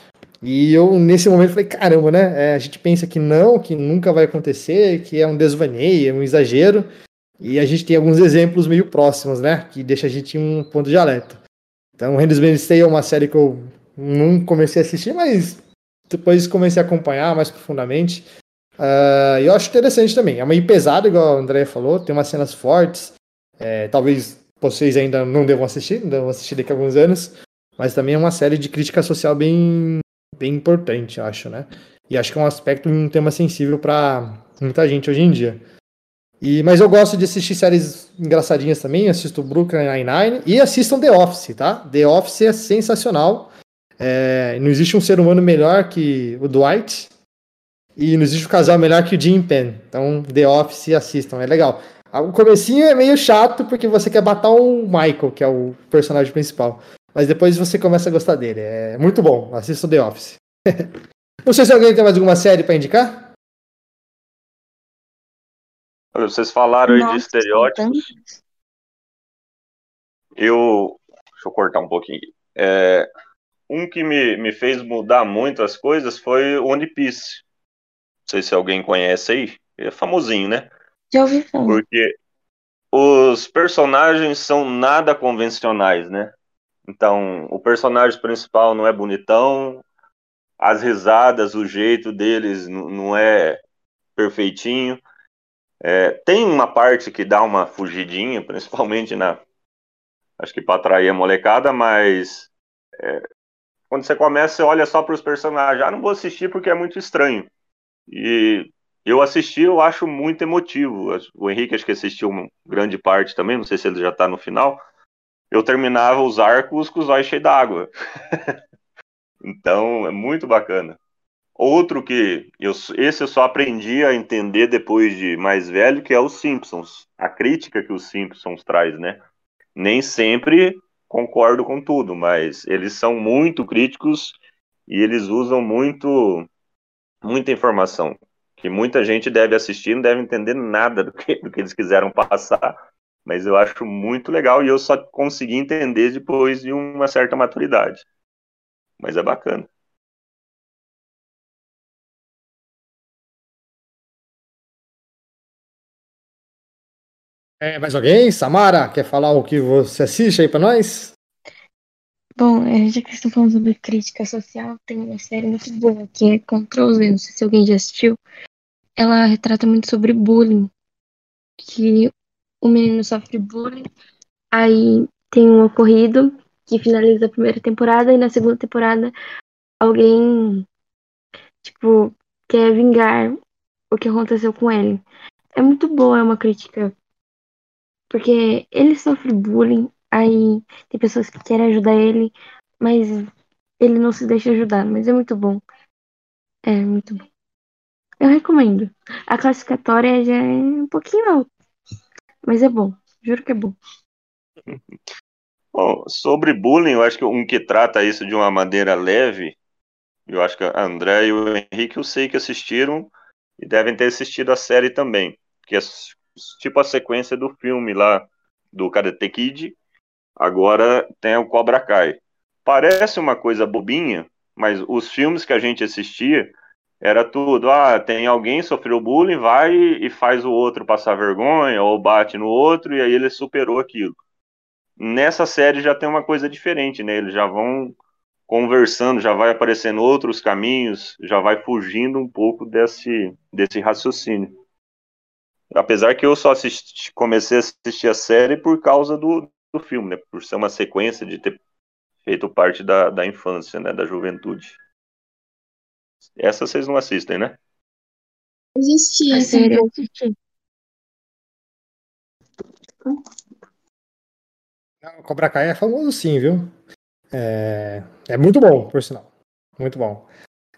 E eu, nesse momento, falei, caramba, né? É, a gente pensa que não, que nunca vai acontecer, que é um desvaneio, é um exagero. E a gente tem alguns exemplos meio próximos, né? Que deixa a gente um ponto de alerta. Então, Handmaid's Tale é uma série que eu não comecei a assistir, mas depois comecei a acompanhar mais profundamente. Uh, eu acho interessante também. É meio pesado, igual a André falou, tem umas cenas fortes. É, talvez vocês ainda não devam assistir, não devam assistir daqui a alguns anos. Mas também é uma série de crítica social bem bem importante, acho, né? E acho que é um aspecto, um tema sensível para muita gente hoje em dia. E, mas eu gosto de assistir séries engraçadinhas também, assisto Brooklyn Nine-Nine e assistam The Office, tá? The Office é sensacional. É, não existe um ser humano melhor que o Dwight e não existe um casal melhor que o Jim Penn. Então, The Office assistam, é legal. O comecinho é meio chato porque você quer matar o Michael, que é o personagem principal. mas depois você começa a gostar dele. É muito bom. Assista o The Office. Não sei se alguém tem mais alguma série para indicar. Vocês falaram aí Nossa, de estereótipos. Eu. Deixa eu cortar um pouquinho. É, um que me, me fez mudar muito as coisas foi o One Piece. Não sei se alguém conhece aí. É famosinho, né? Já ouvi falar. Porque os personagens são nada convencionais, né? Então, o personagem principal não é bonitão, as risadas, o jeito deles não é perfeitinho. É, tem uma parte que dá uma fugidinha, principalmente na. Acho que para atrair a molecada, mas. é, quando você começa, você olha só para os personagens. Ah, não vou assistir porque é muito estranho. E eu assisti, eu acho muito emotivo. O Henrique acho que assistiu uma grande parte também, não sei se ele já está no final. Eu terminava os arcos com os olhos cheios d'água. então, é muito bacana. Outro que eu, esse eu só aprendi a entender depois de mais velho, que é os Simpsons. A crítica que os Simpsons traz, né? Nem sempre concordo com tudo, mas eles são muito críticos e eles usam muito muita informação que muita gente deve assistir, não deve entender nada do que, do que eles quiseram passar, mas eu acho muito legal e eu só consegui entender depois de uma certa maturidade. Mas é bacana. É, mais alguém? Samara, quer falar o que você assiste aí pra nós? Bom, já que estão falando sobre crítica social, tem uma série muito boa que é Control Z, não sei se alguém já assistiu. Ela retrata muito sobre bullying, que o menino sofre bullying, aí tem um ocorrido que finaliza a primeira temporada e na segunda temporada alguém, tipo, quer vingar o que aconteceu com ele. É muito boa, é uma crítica, porque ele sofre bullying, aí tem pessoas que querem ajudar ele, mas ele não se deixa ajudar, mas é muito bom. É muito bom. Eu recomendo. A classificatória já é um pouquinho alta, mas é bom. Juro que é bom. Bom, sobre bullying, eu acho que um que trata isso de uma maneira leve, eu acho que a André e o Henrique eu sei que assistiram e devem ter assistido a série também, que é tipo a sequência do filme lá do Karate Kid, agora tem o Cobra Kai. Parece uma coisa bobinha, mas os filmes que a gente assistia era tudo, ah, tem alguém sofreu bullying, vai e faz o outro passar vergonha ou bate no outro e aí ele superou aquilo nessa série já tem uma coisa diferente, né? Eles já vão conversando, já vai aparecendo outros caminhos, já vai fugindo um pouco desse, desse raciocínio. Apesar que eu só assisti, comecei a assistir a série por causa do, do filme, né? Por ser uma sequência de ter feito parte da, da infância, né? Da juventude. Essa vocês não assistem, né? Existia A série eu pouco. assisti. Não, Cobra Kai é famoso sim, viu? É, é muito bom, por sinal. Muito bom.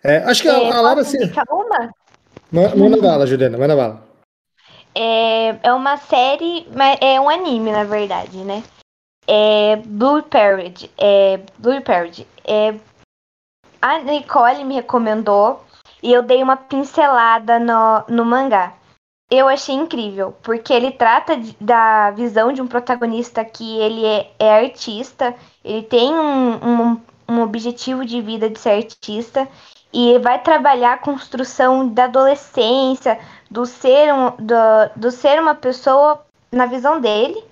É, acho que a, É, a Lara indicar uma? Ma- Manda bala, Juliana, manda bala. É, é uma série, é um anime, na verdade, né? É Blue Parade. É Blue Parade. É, a Nicole me recomendou e eu dei uma pincelada no, no mangá. Eu achei incrível, porque ele trata de- da visão de um protagonista que ele é, é artista, ele tem um, um, um objetivo de vida de ser artista e vai trabalhar a construção da adolescência, do ser, um, do, do ser uma pessoa na visão dele.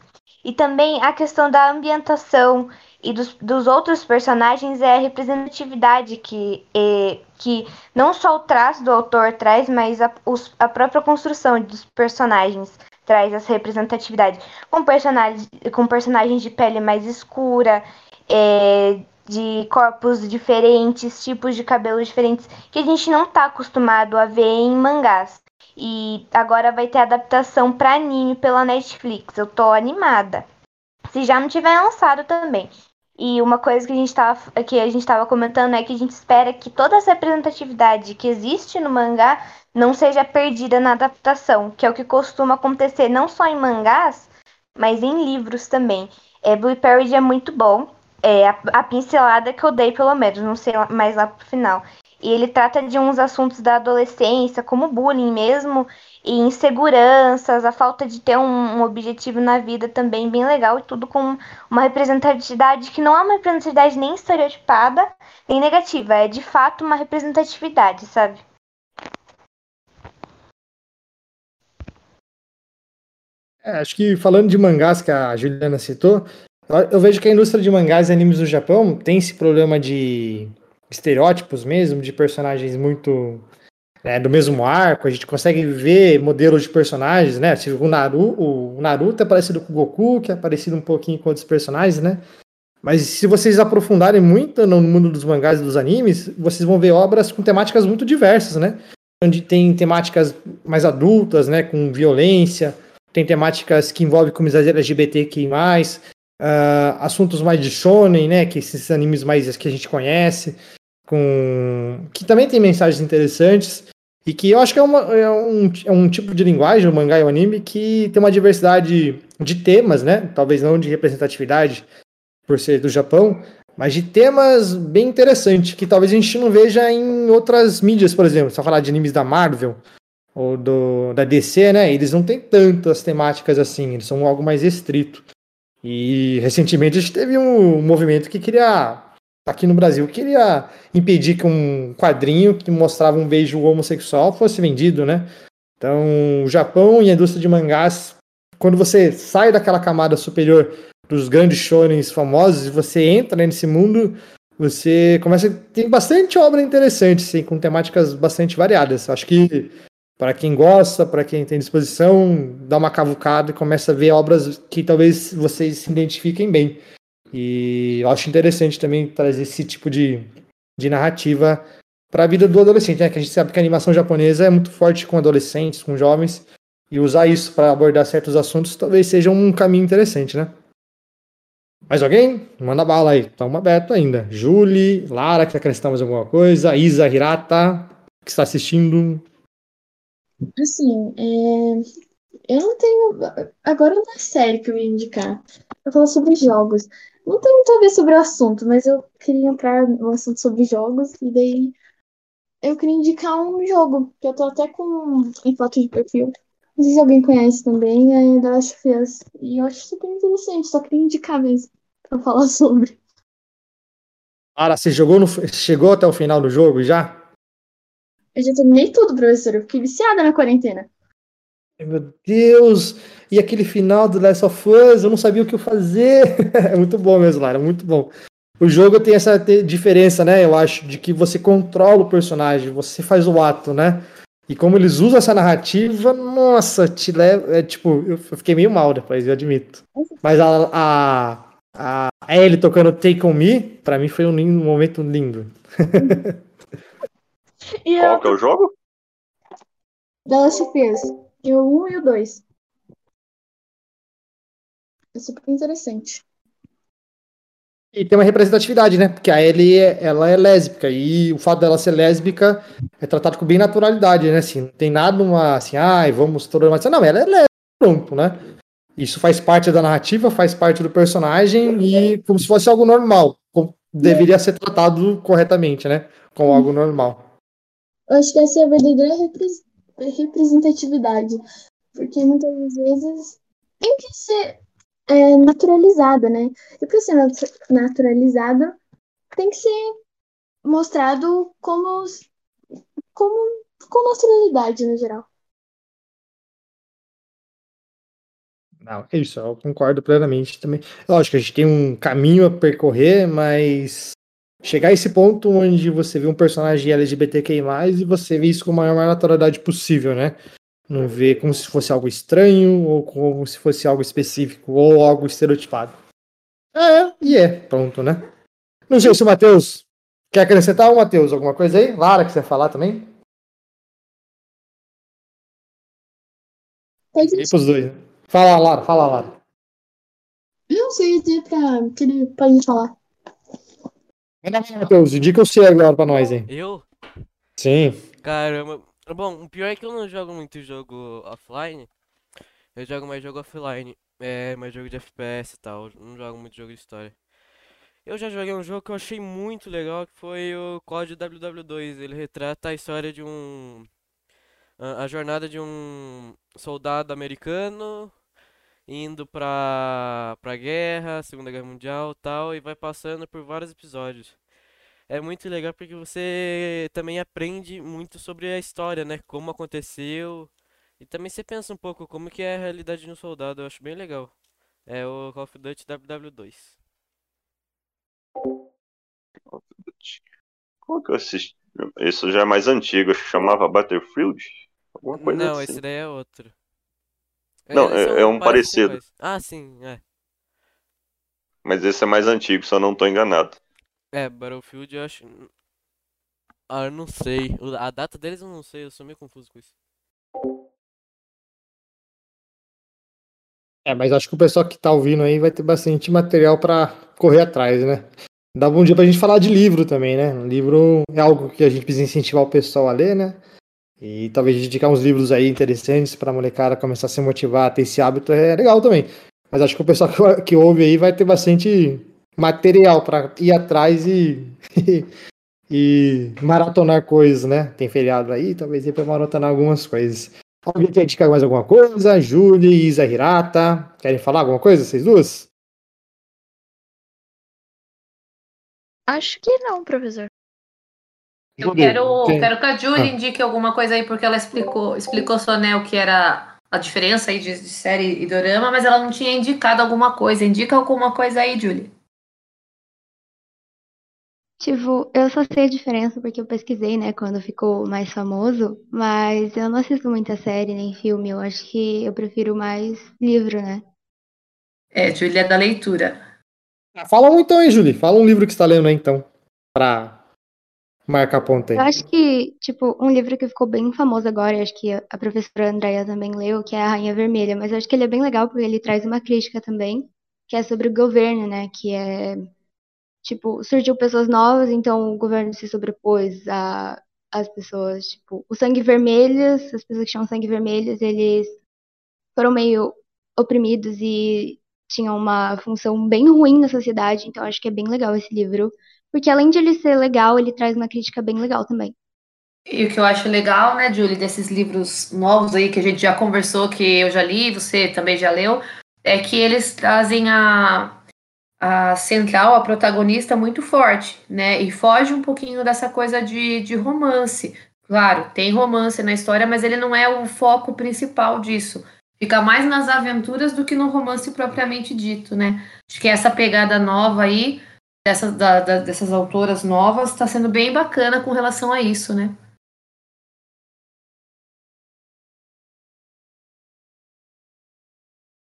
E também a questão da ambientação e dos, dos outros personagens é a representatividade que, é, que não só o traço do autor traz, mas a, os, a própria construção dos personagens traz essa representatividade. Com personagens, com personagens de pele mais escura, é, de corpos diferentes, tipos de cabelo diferentes, que a gente não está acostumado a ver em mangás. E agora vai ter adaptação para anime pela Netflix. Eu tô animada. Se já não tiver lançado também. E uma coisa que a gente tava, que a gente tava comentando é que a gente espera que toda essa representatividade que existe no mangá não seja perdida na adaptação, que é o que costuma acontecer não só em mangás, mas em livros também. É, Blue Parade é muito bom. É a, a pincelada que eu dei, pelo menos, não sei mais lá pro final. E ele trata de uns assuntos da adolescência, como bullying mesmo, e inseguranças, a falta de ter um, um objetivo na vida também bem legal, e tudo com uma representatividade que não é uma representatividade nem estereotipada, nem negativa, é de fato uma representatividade, sabe? É, acho que falando de mangás que a Juliana citou, eu, vejo que a indústria de mangás e animes no Japão tem esse problema de estereótipos mesmo, de personagens muito né, do mesmo arco. A gente consegue ver modelos de personagens, né? Tipo, o, Naru, o Naruto é parecido com o Goku, que é parecido um pouquinho com outros personagens, né? Mas se vocês aprofundarem muito no mundo dos mangás e dos animes, vocês vão ver obras com temáticas muito diversas, né? Onde tem temáticas mais adultas, né? Com violência, tem temáticas que envolvem comunidade LGBTQI+, uh, assuntos mais de shonen, né? Que esses animes mais que a gente conhece, com que também tem mensagens interessantes e que eu acho que é, uma, é, um, é um tipo de linguagem, o mangá e o anime, que tem uma diversidade de temas, né? Talvez não de representatividade, por ser do Japão, mas de temas bem interessantes, que talvez a gente não veja em outras mídias, por exemplo, se falar de animes da Marvel ou do, da DC, né? Eles não têm tantas temáticas assim, eles são algo mais restrito. E recentemente a gente teve um movimento que queria, aqui no Brasil, queria impedir que um quadrinho que mostrava um beijo homossexual fosse vendido, né? Então, o Japão e a indústria de mangás, quando você sai daquela camada superior dos grandes shonens famosos, e você entra nesse mundo, você começa tem bastante obra interessante, sim, com temáticas bastante variadas. Acho que para quem gosta, para quem tem disposição, dá uma cavucada e começa a ver obras que talvez vocês se identifiquem bem. E eu acho interessante também trazer esse tipo de, de narrativa para a vida do adolescente, né? Que a gente sabe que a animação japonesa é muito forte com adolescentes, com jovens, e usar isso para abordar certos assuntos talvez seja um caminho interessante, né? Mais alguém? Manda bala aí. Estamos aberto ainda. Julie, Lara, quer acrescentar mais alguma coisa? Isa, Hirata, que está assistindo. Assim, é, eu não tenho. Agora não é série que eu ia indicar. Eu falo sobre jogos. Não tem muito a ver sobre o assunto, mas eu queria entrar no assunto sobre jogos e daí eu queria indicar um jogo, que eu tô até com em foto de perfil. Não sei se alguém conhece também, é The Last of Us. E eu acho super interessante, só queria indicar mesmo pra falar sobre. Lara, você jogou no, chegou até o final do jogo já? Eu já terminei tudo, professor. Eu fiquei viciada na quarentena. Meu Deus! E aquele final do Last of Us, eu não sabia o que eu fazer. é muito bom mesmo, Lara, muito bom. O jogo tem essa diferença, né? Eu acho, de que você controla o personagem, você faz o ato, né? E como eles usam essa narrativa, nossa, te leva. É, tipo, eu fiquei meio mal depois, eu admito. Mas a, a, a Ellie tocando Take On Me, pra mim foi um, lindo, um momento lindo. E Qual eu, que é o jogo? The Last of Us. E o 1 e o 2. É super interessante. E tem uma representatividade, né? Porque a Ellie, ela é lésbica. E o fato dela ser lésbica é tratado com bem naturalidade, né? Assim, não tem nada uma, assim, ai, vamos problematizar. Não, ela é lésbica, pronto, né? Isso faz parte da narrativa, faz parte do personagem e como se fosse algo normal. Como deveria ser tratado corretamente, né? Como algo normal. Eu acho que essa é a verdadeira repres- representatividade. Porque muitas vezes tem que ser é, naturalizada, né? E para ser natu- naturalizada, tem que ser mostrado como, como com naturalidade no geral. Não, é isso, eu concordo plenamente também. Lógico, a gente tem um caminho a percorrer, mas chegar a esse ponto onde você vê um personagem LGBTQI+, e você vê isso com a maior naturalidade possível, né? Não vê como se fosse algo estranho, ou como se fosse algo específico, ou algo estereotipado. É, e é, pronto, né? Não sei se o Matheus quer acrescentar, Matheus, alguma coisa aí? Lara, que você falar também? Pode pros dois. né? Fala, Lara, fala, Lara. Eu não sei pra que ele pode falar. Manda lá, Matheus, indica o seu agora pra nós aí. Eu? Sim. Caramba. Bom, o pior é que eu não jogo muito jogo offline. Eu jogo mais jogo offline. É, mais jogo de FPS e tal. eu Não jogo muito jogo de história. Eu já joguei um jogo que eu achei muito legal, que foi o COD WW2. Ele retrata a história de um a, a jornada de um soldado americano indo pra, pra guerra, Segunda Guerra Mundial tal, e vai passando por vários episódios. É muito legal porque você também aprende muito sobre a história, né? Como aconteceu. E também você pensa um pouco como que é a realidade de um soldado. Eu acho bem legal. É o Call of Duty WW2. Qual que eu assisti? Isso já é mais antigo, acho que chamava Battlefield? Alguma coisa Não, assim. esse daí é outro. Não, Eles é- são é um parecido. Ah, sim, é. Mas esse é mais antigo, se eu não tô enganado. É, Battlefield eu acho. Ah, eu não sei. A data deles eu não sei, eu sou meio confuso com isso. É, mas acho que o pessoal que tá ouvindo aí vai ter bastante material pra correr atrás, né? Dá bom dia pra gente falar de livro também, né? Um livro é algo que a gente precisa incentivar o pessoal a ler, né? E talvez indicar uns livros aí interessantes pra molecada começar a se motivar a ter esse hábito é legal também. Mas acho que o pessoal que, que ouve aí vai ter bastante material pra ir atrás e, e maratonar coisas, né? Tem feriado aí, talvez dê pra maratonar algumas coisas. Alguém quer indicar mais alguma coisa? Julie, Isa Hirata. Querem falar alguma coisa, vocês duas? Acho que não, professor. Eu quero, quero que a Julie Ah. indique alguma coisa aí, porque ela explicou, explicou só né, o que era a diferença aí de, de série e dorama, mas ela não tinha indicado alguma coisa. Indica alguma coisa aí, Julie. Tipo, eu só sei a diferença porque eu pesquisei, né, quando ficou mais famoso, mas eu não assisto muita série nem filme, eu acho que eu prefiro mais livro, né? É, Julie é da leitura. Ah, Fala um então aí, Julie. Fala um livro que você tá lendo aí, então. Pra marcar ponto aí. Eu acho que, tipo, um livro que ficou bem famoso agora, e acho que a professora Andrea também leu, que é A Rainha Vermelha, mas eu acho que ele é bem legal porque ele traz uma crítica também, que é sobre o governo, né, que é, tipo, surgiu pessoas novas, então o governo se sobrepôs a, às pessoas, tipo, os sangue vermelhos, as pessoas que tinham sangue vermelhos, eles foram meio oprimidos e tinham uma função bem ruim na sociedade, então acho que é bem legal esse livro. Porque além de ele ser legal, ele traz uma crítica bem legal também. E o que eu acho legal, né, Julie, desses livros novos aí que a gente já conversou, que eu já li, você também já leu, é que eles trazem a, a central, a protagonista muito forte, né? E foge um pouquinho dessa coisa de, de romance. Claro, tem romance na história, mas ele não é o foco principal disso. Fica mais nas aventuras do que no romance propriamente dito, né? Acho que essa pegada nova aí, dessas, da- da- dessas autoras novas, está sendo bem bacana com relação a isso, né?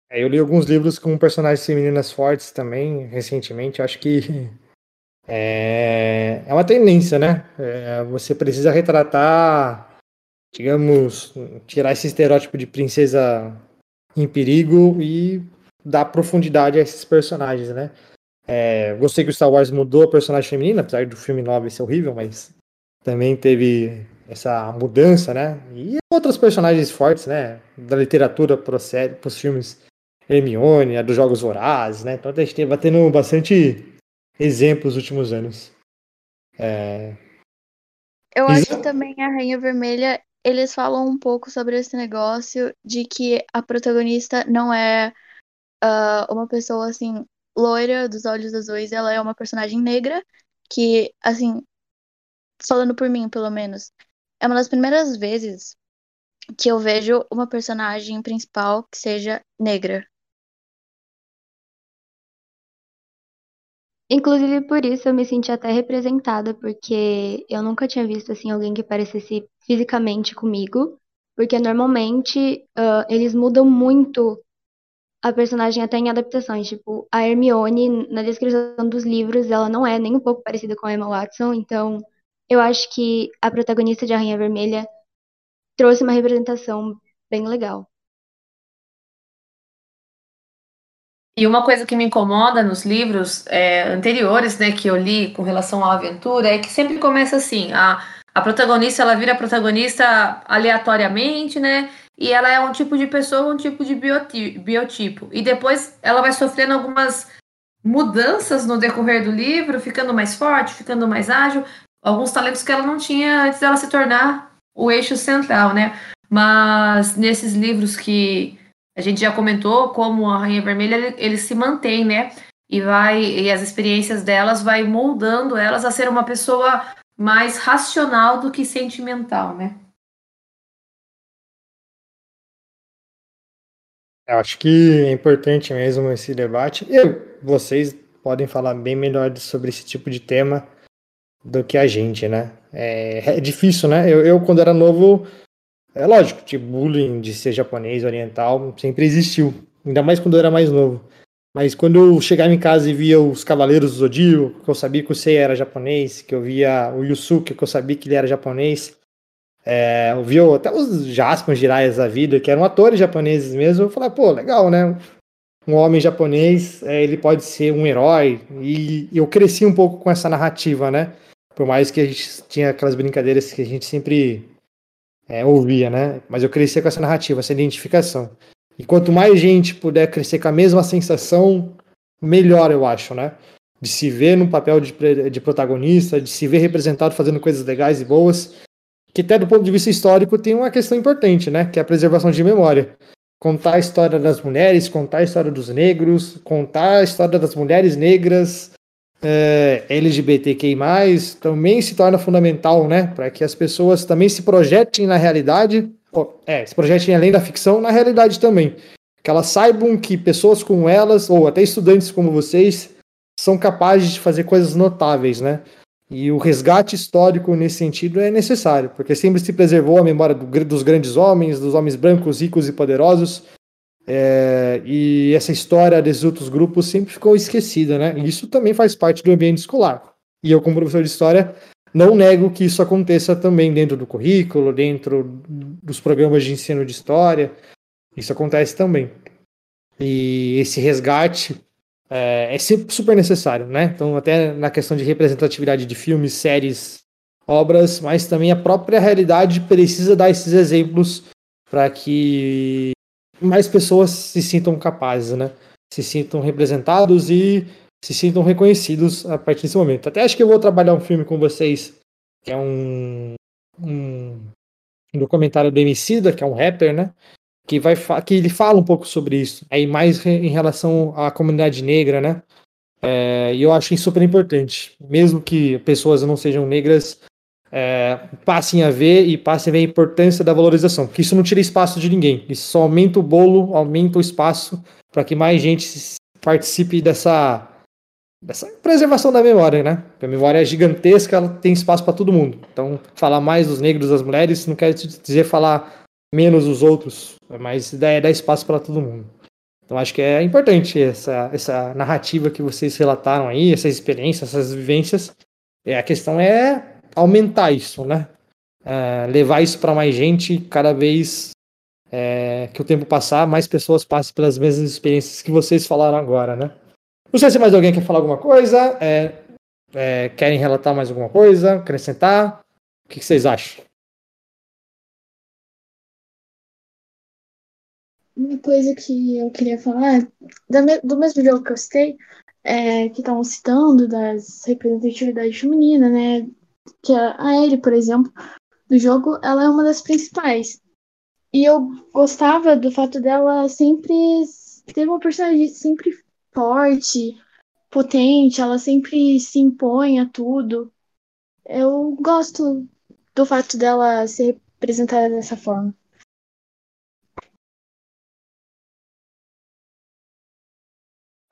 É, eu li alguns livros com personagens femininas fortes também, recentemente. Acho que é, é uma tendência, né? É, você precisa retratar, digamos, tirar esse estereótipo de princesa em perigo e dar profundidade a esses personagens, né? É, gostei que o Star Wars mudou a personagem feminina, apesar do filme 9 ser horrível, mas também teve essa mudança, né? E outros personagens fortes, né? Da literatura para os filmes Hermione, a dos Jogos Vorazes, né? Então a gente vai tendo bastante exemplos nos últimos anos. É, Eu acho que também a Rainha Vermelha, eles falam um pouco sobre esse negócio de que a protagonista não é ah, uma pessoa assim, loira, dos olhos azuis, ela é uma personagem negra, que, assim, falando por mim, pelo menos, é uma das primeiras vezes que eu vejo uma personagem principal que seja negra. Inclusive por isso eu me senti até representada, porque eu nunca tinha visto assim alguém que parecesse fisicamente comigo, porque normalmente ah, eles mudam muito a personagem até em adaptações, tipo, a Hermione na descrição dos livros, ela não é nem um pouco parecida com a Emma Watson, então eu acho que a protagonista de Rainha Vermelha trouxe uma representação bem legal. E uma coisa que me incomoda nos livros é, anteriores, né, que eu li com relação à aventura, é que sempre começa assim, a, a protagonista, ela vira protagonista aleatoriamente, né, e ela é um tipo de pessoa, um tipo de bioti- biotipo, e depois ela vai sofrendo algumas mudanças no decorrer do livro, ficando mais forte, ficando mais ágil, alguns talentos que ela não tinha antes dela se tornar o eixo central, né? Mas nesses livros que a gente já comentou, como a Rainha Vermelha, ele, ele se mantém, né? E vai e as experiências delas vai moldando elas a ser uma pessoa mais racional do que sentimental, né? Eu acho que é importante mesmo esse debate. Eu, vocês podem falar bem melhor sobre esse tipo de tema do que a gente, né? É, é difícil, né? Eu, eu, quando era novo, é lógico, tipo, bullying de ser japonês, oriental, sempre existiu. Ainda mais quando eu era mais novo. Mas quando eu chegava em casa e via os Cavaleiros do Zodíaco, que eu sabia que o Sei era japonês, que eu via o Yusuke, que eu sabia que ele era japonês, é, via até os Jaspion Jiraiya da vida, que eram atores japoneses mesmo, eu falei, pô, legal, né? Um homem japonês, é, ele pode ser um herói, e eu cresci um pouco com essa narrativa, né? Por mais que a gente tinha aquelas brincadeiras que a gente sempre é, ouvia, né? Mas eu cresci com essa narrativa, essa identificação. E quanto mais gente puder crescer com a mesma sensação, melhor eu acho, né? De se ver no papel de, de protagonista, de se ver representado fazendo coisas legais e boas, que até do ponto de vista histórico tem uma questão importante, né? Que é a preservação de memória. Contar a história das mulheres, contar a história dos negros, contar a história das mulheres negras, é, LGBTQI+, também se torna fundamental, né? Para que as pessoas também se projetem na realidade, ou, é, se projetem além da ficção na realidade também. Que elas saibam que pessoas como elas, ou até estudantes como vocês, são capazes de fazer coisas notáveis, né? E o resgate histórico nesse sentido é necessário, porque sempre se preservou a memória do, dos grandes homens, dos homens brancos, ricos e poderosos, é, e essa história desses outros grupos sempre ficou esquecida, né? E isso também faz parte do ambiente escolar. E eu, como professor de história, não nego que isso aconteça também dentro do currículo, dentro dos programas de ensino de história. Isso acontece também. E esse resgate é, é super necessário, né? Então, até na questão de representatividade de filmes, séries, obras, mas também a própria realidade precisa dar esses exemplos para que mais pessoas se sintam capazes, né? Se sintam representados e se sintam reconhecidos a partir desse momento. Até acho que eu vou trabalhar um filme com vocês, que é um, um, um documentário do Emicida, que é um rapper, né? Que, vai que ele fala um pouco sobre isso, aí mais em relação à comunidade negra, né? É, e eu acho super importante. Mesmo que pessoas não sejam negras, é, passem a ver e passem a ver a importância da valorização, porque isso não tira espaço de ninguém, isso só aumenta o bolo, aumenta o espaço para que mais gente participe dessa, dessa preservação da memória, né? Porque a memória é gigantesca, ela tem espaço para todo mundo. Então, falar mais dos negros, das mulheres, não quer dizer falar menos dos outros, mas é dar espaço para todo mundo. Então, acho que é importante essa, essa narrativa que vocês relataram aí, essas experiências, essas vivências. É, a questão é aumentar isso, né? É, levar isso para mais gente, cada vez é, que o tempo passar, mais pessoas passem pelas mesmas experiências que vocês falaram agora, né? Não sei se mais alguém quer falar alguma coisa, é, é querem relatar mais alguma coisa, acrescentar. O que, que vocês acham? Uma coisa que eu queria falar, do mesmo jogo que eu citei, é, que estão citando das representatividades femininas, né? que a Ellie, por exemplo, do jogo, ela é uma das principais. E eu gostava do fato dela sempre ter uma personagem sempre forte, potente, ela sempre se impõe a tudo. Eu gosto do fato dela ser representada dessa forma.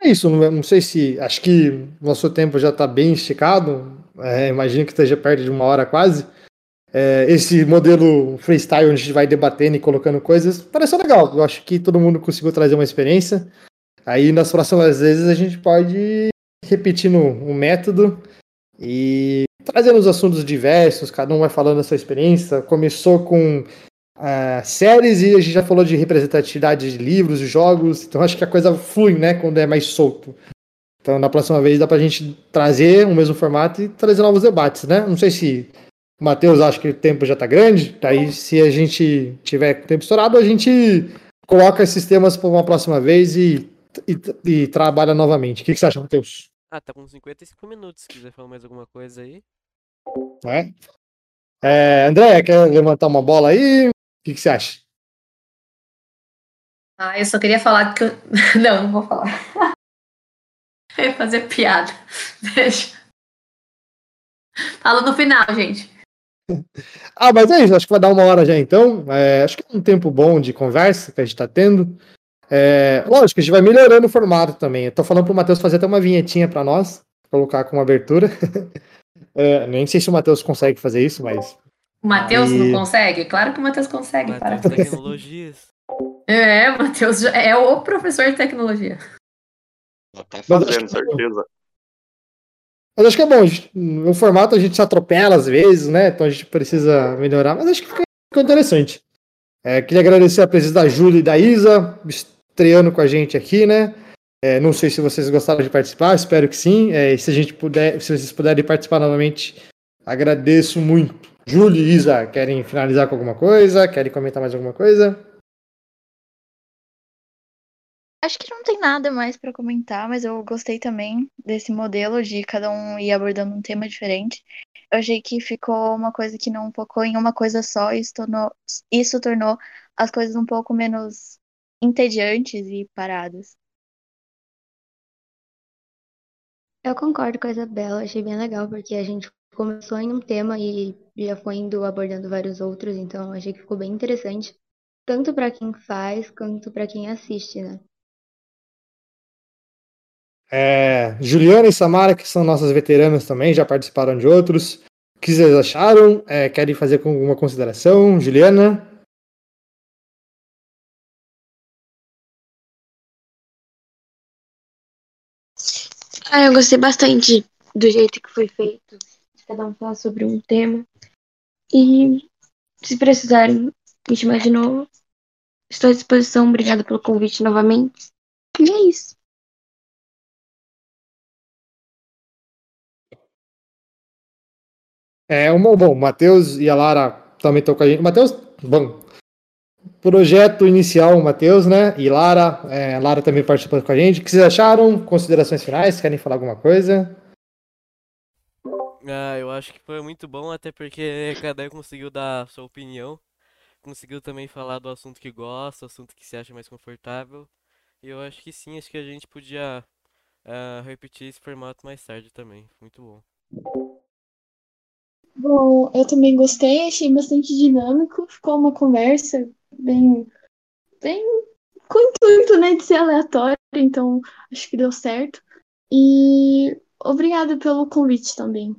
É isso, não, não sei se. Acho que nosso tempo já está bem esticado é, imagino que esteja perto de uma hora quase. É, esse modelo freestyle onde a gente vai debatendo e colocando coisas, pareceu legal. Eu acho que todo mundo conseguiu trazer uma experiência. Aí nas próximas vezes a gente pode repetir no, o método e trazendo os assuntos diversos, cada um vai falando a sua experiência. Começou com uh, séries e a gente já falou de representatividade de livros, de jogos, então acho que a coisa flui, né, quando é mais solto. Então, na próxima vez dá pra gente trazer o mesmo formato e trazer novos debates, né? Não sei se o Matheus acha que o tempo já tá grande, aí se a gente tiver com o tempo estourado, a gente coloca esses temas para uma próxima vez e e, e trabalha novamente. O que, que você acha, Matheus? Ah, tá com 55 minutos. Se quiser falar mais alguma coisa aí. É? É, André, quer levantar uma bola aí? O que, que você acha? Ah, eu só queria falar que eu. Não, não vou falar. Eu ia fazer piada. Deixa. Falo no final, gente. Ah, mas é isso, acho que vai dar uma hora já então. É, acho que é um tempo bom de conversa que a gente tá tendo. É, lógico, a gente vai melhorando o formato também. Eu tô falando pro Matheus fazer até uma vinhetinha para nós, colocar como abertura. É, nem sei se o Matheus consegue fazer isso, mas. O Matheus não consegue? Claro que o Matheus consegue. Matheus para. Tecnologias. É, o Matheus já- é o professor de tecnologia. Tá Mas acho fazendo, que- certeza. Mas acho que é bom. a gente- O formato a gente se atropela às vezes, né? Então a gente precisa melhorar, mas acho que ficou, interessante. É, queria agradecer a presença da Júlia e da Isa, estreando com a gente aqui, né? É, não sei se vocês gostaram de participar, espero que sim. É, e se a gente puder, se vocês puderem participar novamente, agradeço muito. Júlia e Isa, querem finalizar com alguma coisa? Querem comentar mais alguma coisa? Acho que não tem nada mais pra comentar, mas eu gostei também desse modelo de cada um ir abordando um tema diferente. Eu achei que ficou uma coisa que não focou em uma coisa só, e isso tornou, isso tornou as coisas um pouco menos entediantes e paradas. Eu concordo com a Isabela, achei bem legal, porque a gente começou em um tema e já foi indo abordando vários outros, então achei que ficou bem interessante, tanto para quem faz quanto para quem assiste, né? É, Juliana e Samara, que são nossas veteranas também, já participaram de outros. O que vocês acharam? É, querem fazer com alguma consideração? Juliana? Ah, eu gostei bastante do jeito que foi feito. Cada um falar sobre um tema. E se precisarem me chamar de novo, estou à disposição. Obrigada pelo convite novamente. E é isso. É, uma, bom, o Matheus e a Lara também estão com a gente. Matheus, bom, projeto inicial, Matheus, né? E Lara, é, Lara também participando com a gente. O que vocês acharam? Considerações finais? Querem falar alguma coisa? Ah, eu acho que foi muito bom, até porque cada um conseguiu dar sua opinião. Conseguiu também falar do assunto que gosta, assunto que se acha mais confortável. E eu acho que sim, acho que a gente podia ah, repetir esse formato mais tarde também. Muito bom. Bom, eu também gostei, achei bastante dinâmico, ficou uma conversa bem, bem com intuito, né, de ser aleatória, então acho que deu certo. E obrigada pelo convite também.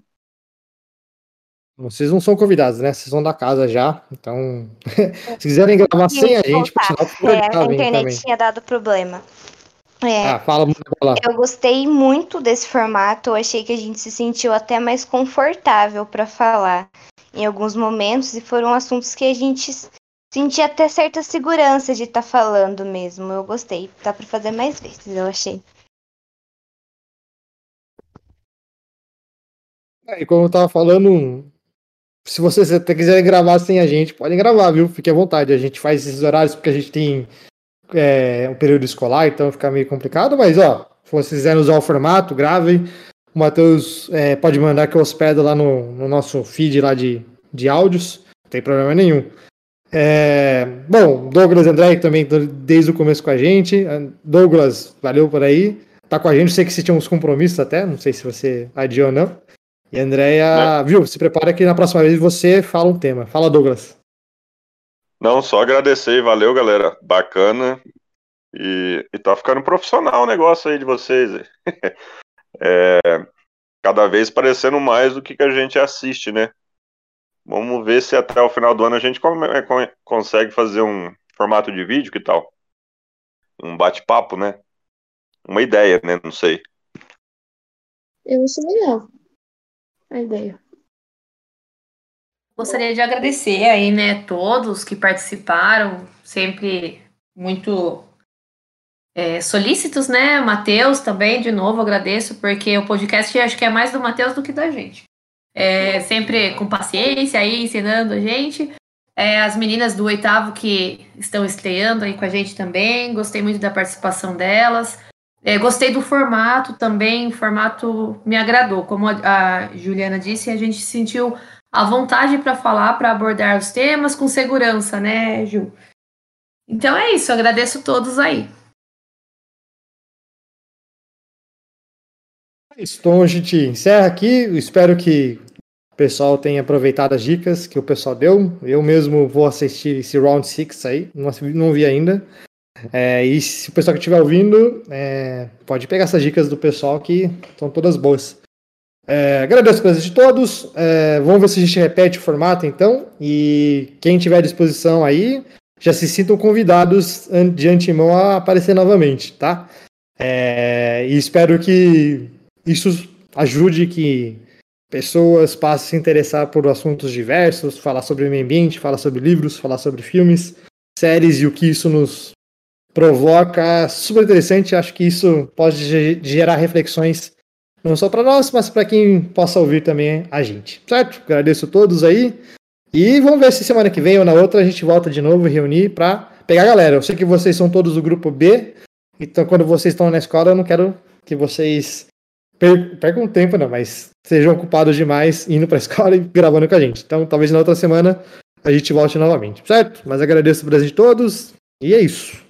Vocês não são convidados, né? Vocês são da casa já. Então, se quiserem gravar sem a gente, por sinal, por É, a internet também. tinha dado problema. É, Ah, fala, lá. Eu gostei muito desse formato, eu achei que a gente se sentiu até mais confortável para falar em alguns momentos, e foram assuntos que a gente sentia até certa segurança de estar falando mesmo. Eu gostei. Dá para fazer mais vezes, eu achei. É, e como eu tava falando, se vocês até quiserem gravar sem a gente, podem gravar, viu? Fique à vontade. A gente faz esses horários porque a gente tem é, um período escolar, então fica meio complicado, mas ó, se vocês quiserem usar o formato, gravem. O Matheus é, pode mandar que eu hospedo lá no, no nosso feed lá de, de áudios, não tem problema nenhum. É, bom, Douglas André também tá desde o começo com a gente. Douglas, valeu por aí. Tá com a gente, sei que você tinha uns compromissos até, não sei se você adiou ou não. E Andréia, viu, se prepara que na próxima vez você fala um tema. Fala, Douglas. Não, só agradecer, valeu, galera. Bacana. E, e tá ficando profissional o negócio aí de vocês. É, cada vez parecendo mais do que, que a gente assiste, né? Vamos ver se até o final do ano a gente come- co- consegue fazer um formato de vídeo, que tal? Um bate-papo, né? Uma ideia, né? Não sei. Eu acho legal a ideia. Gostaria de agradecer aí, né, todos que participaram, sempre muito é, solícitos, né? Matheus também, de novo, agradeço, porque o podcast acho que é mais do Matheus do que da gente. É, sempre com paciência aí, ensinando a gente. É, as meninas do oitavo que estão estreando aí com a gente também. Gostei muito da participação delas. É, gostei do formato também. O formato me agradou. Como a, a Juliana disse, a gente sentiu a vontade para falar, para abordar os temas com segurança, né, Ju? Então é isso. Agradeço todos aí. Então a gente encerra aqui. Espero que o pessoal tenha aproveitado as dicas que o pessoal deu. Eu mesmo vou assistir esse Round 6 aí, não vi ainda. É, e se o pessoal que estiver ouvindo, é, pode pegar essas dicas do pessoal que são todas boas. É, agradeço a presença de todos. É, vamos ver se a gente repete o formato então. E quem tiver à disposição aí, já se sintam convidados de antemão a aparecer novamente, tá? É, e espero que isso ajude que pessoas passem a se interessar por assuntos diversos, falar sobre meio ambiente, falar sobre livros, falar sobre filmes, séries e o que isso nos provoca. Super interessante, acho que isso pode gerar reflexões não só para nós, mas para quem possa ouvir também a gente. Certo? Agradeço a todos aí. E vamos ver se semana que vem ou na outra a gente volta de novo reunir para pegar a galera. Eu sei que vocês são todos do grupo B, então quando vocês estão na escola eu não quero que vocês per percam tempo, não, mas sejam ocupados demais indo para a escola e gravando com a gente. Então, talvez na outra semana a gente volte novamente, certo? Mas agradeço o presente de todos e é isso.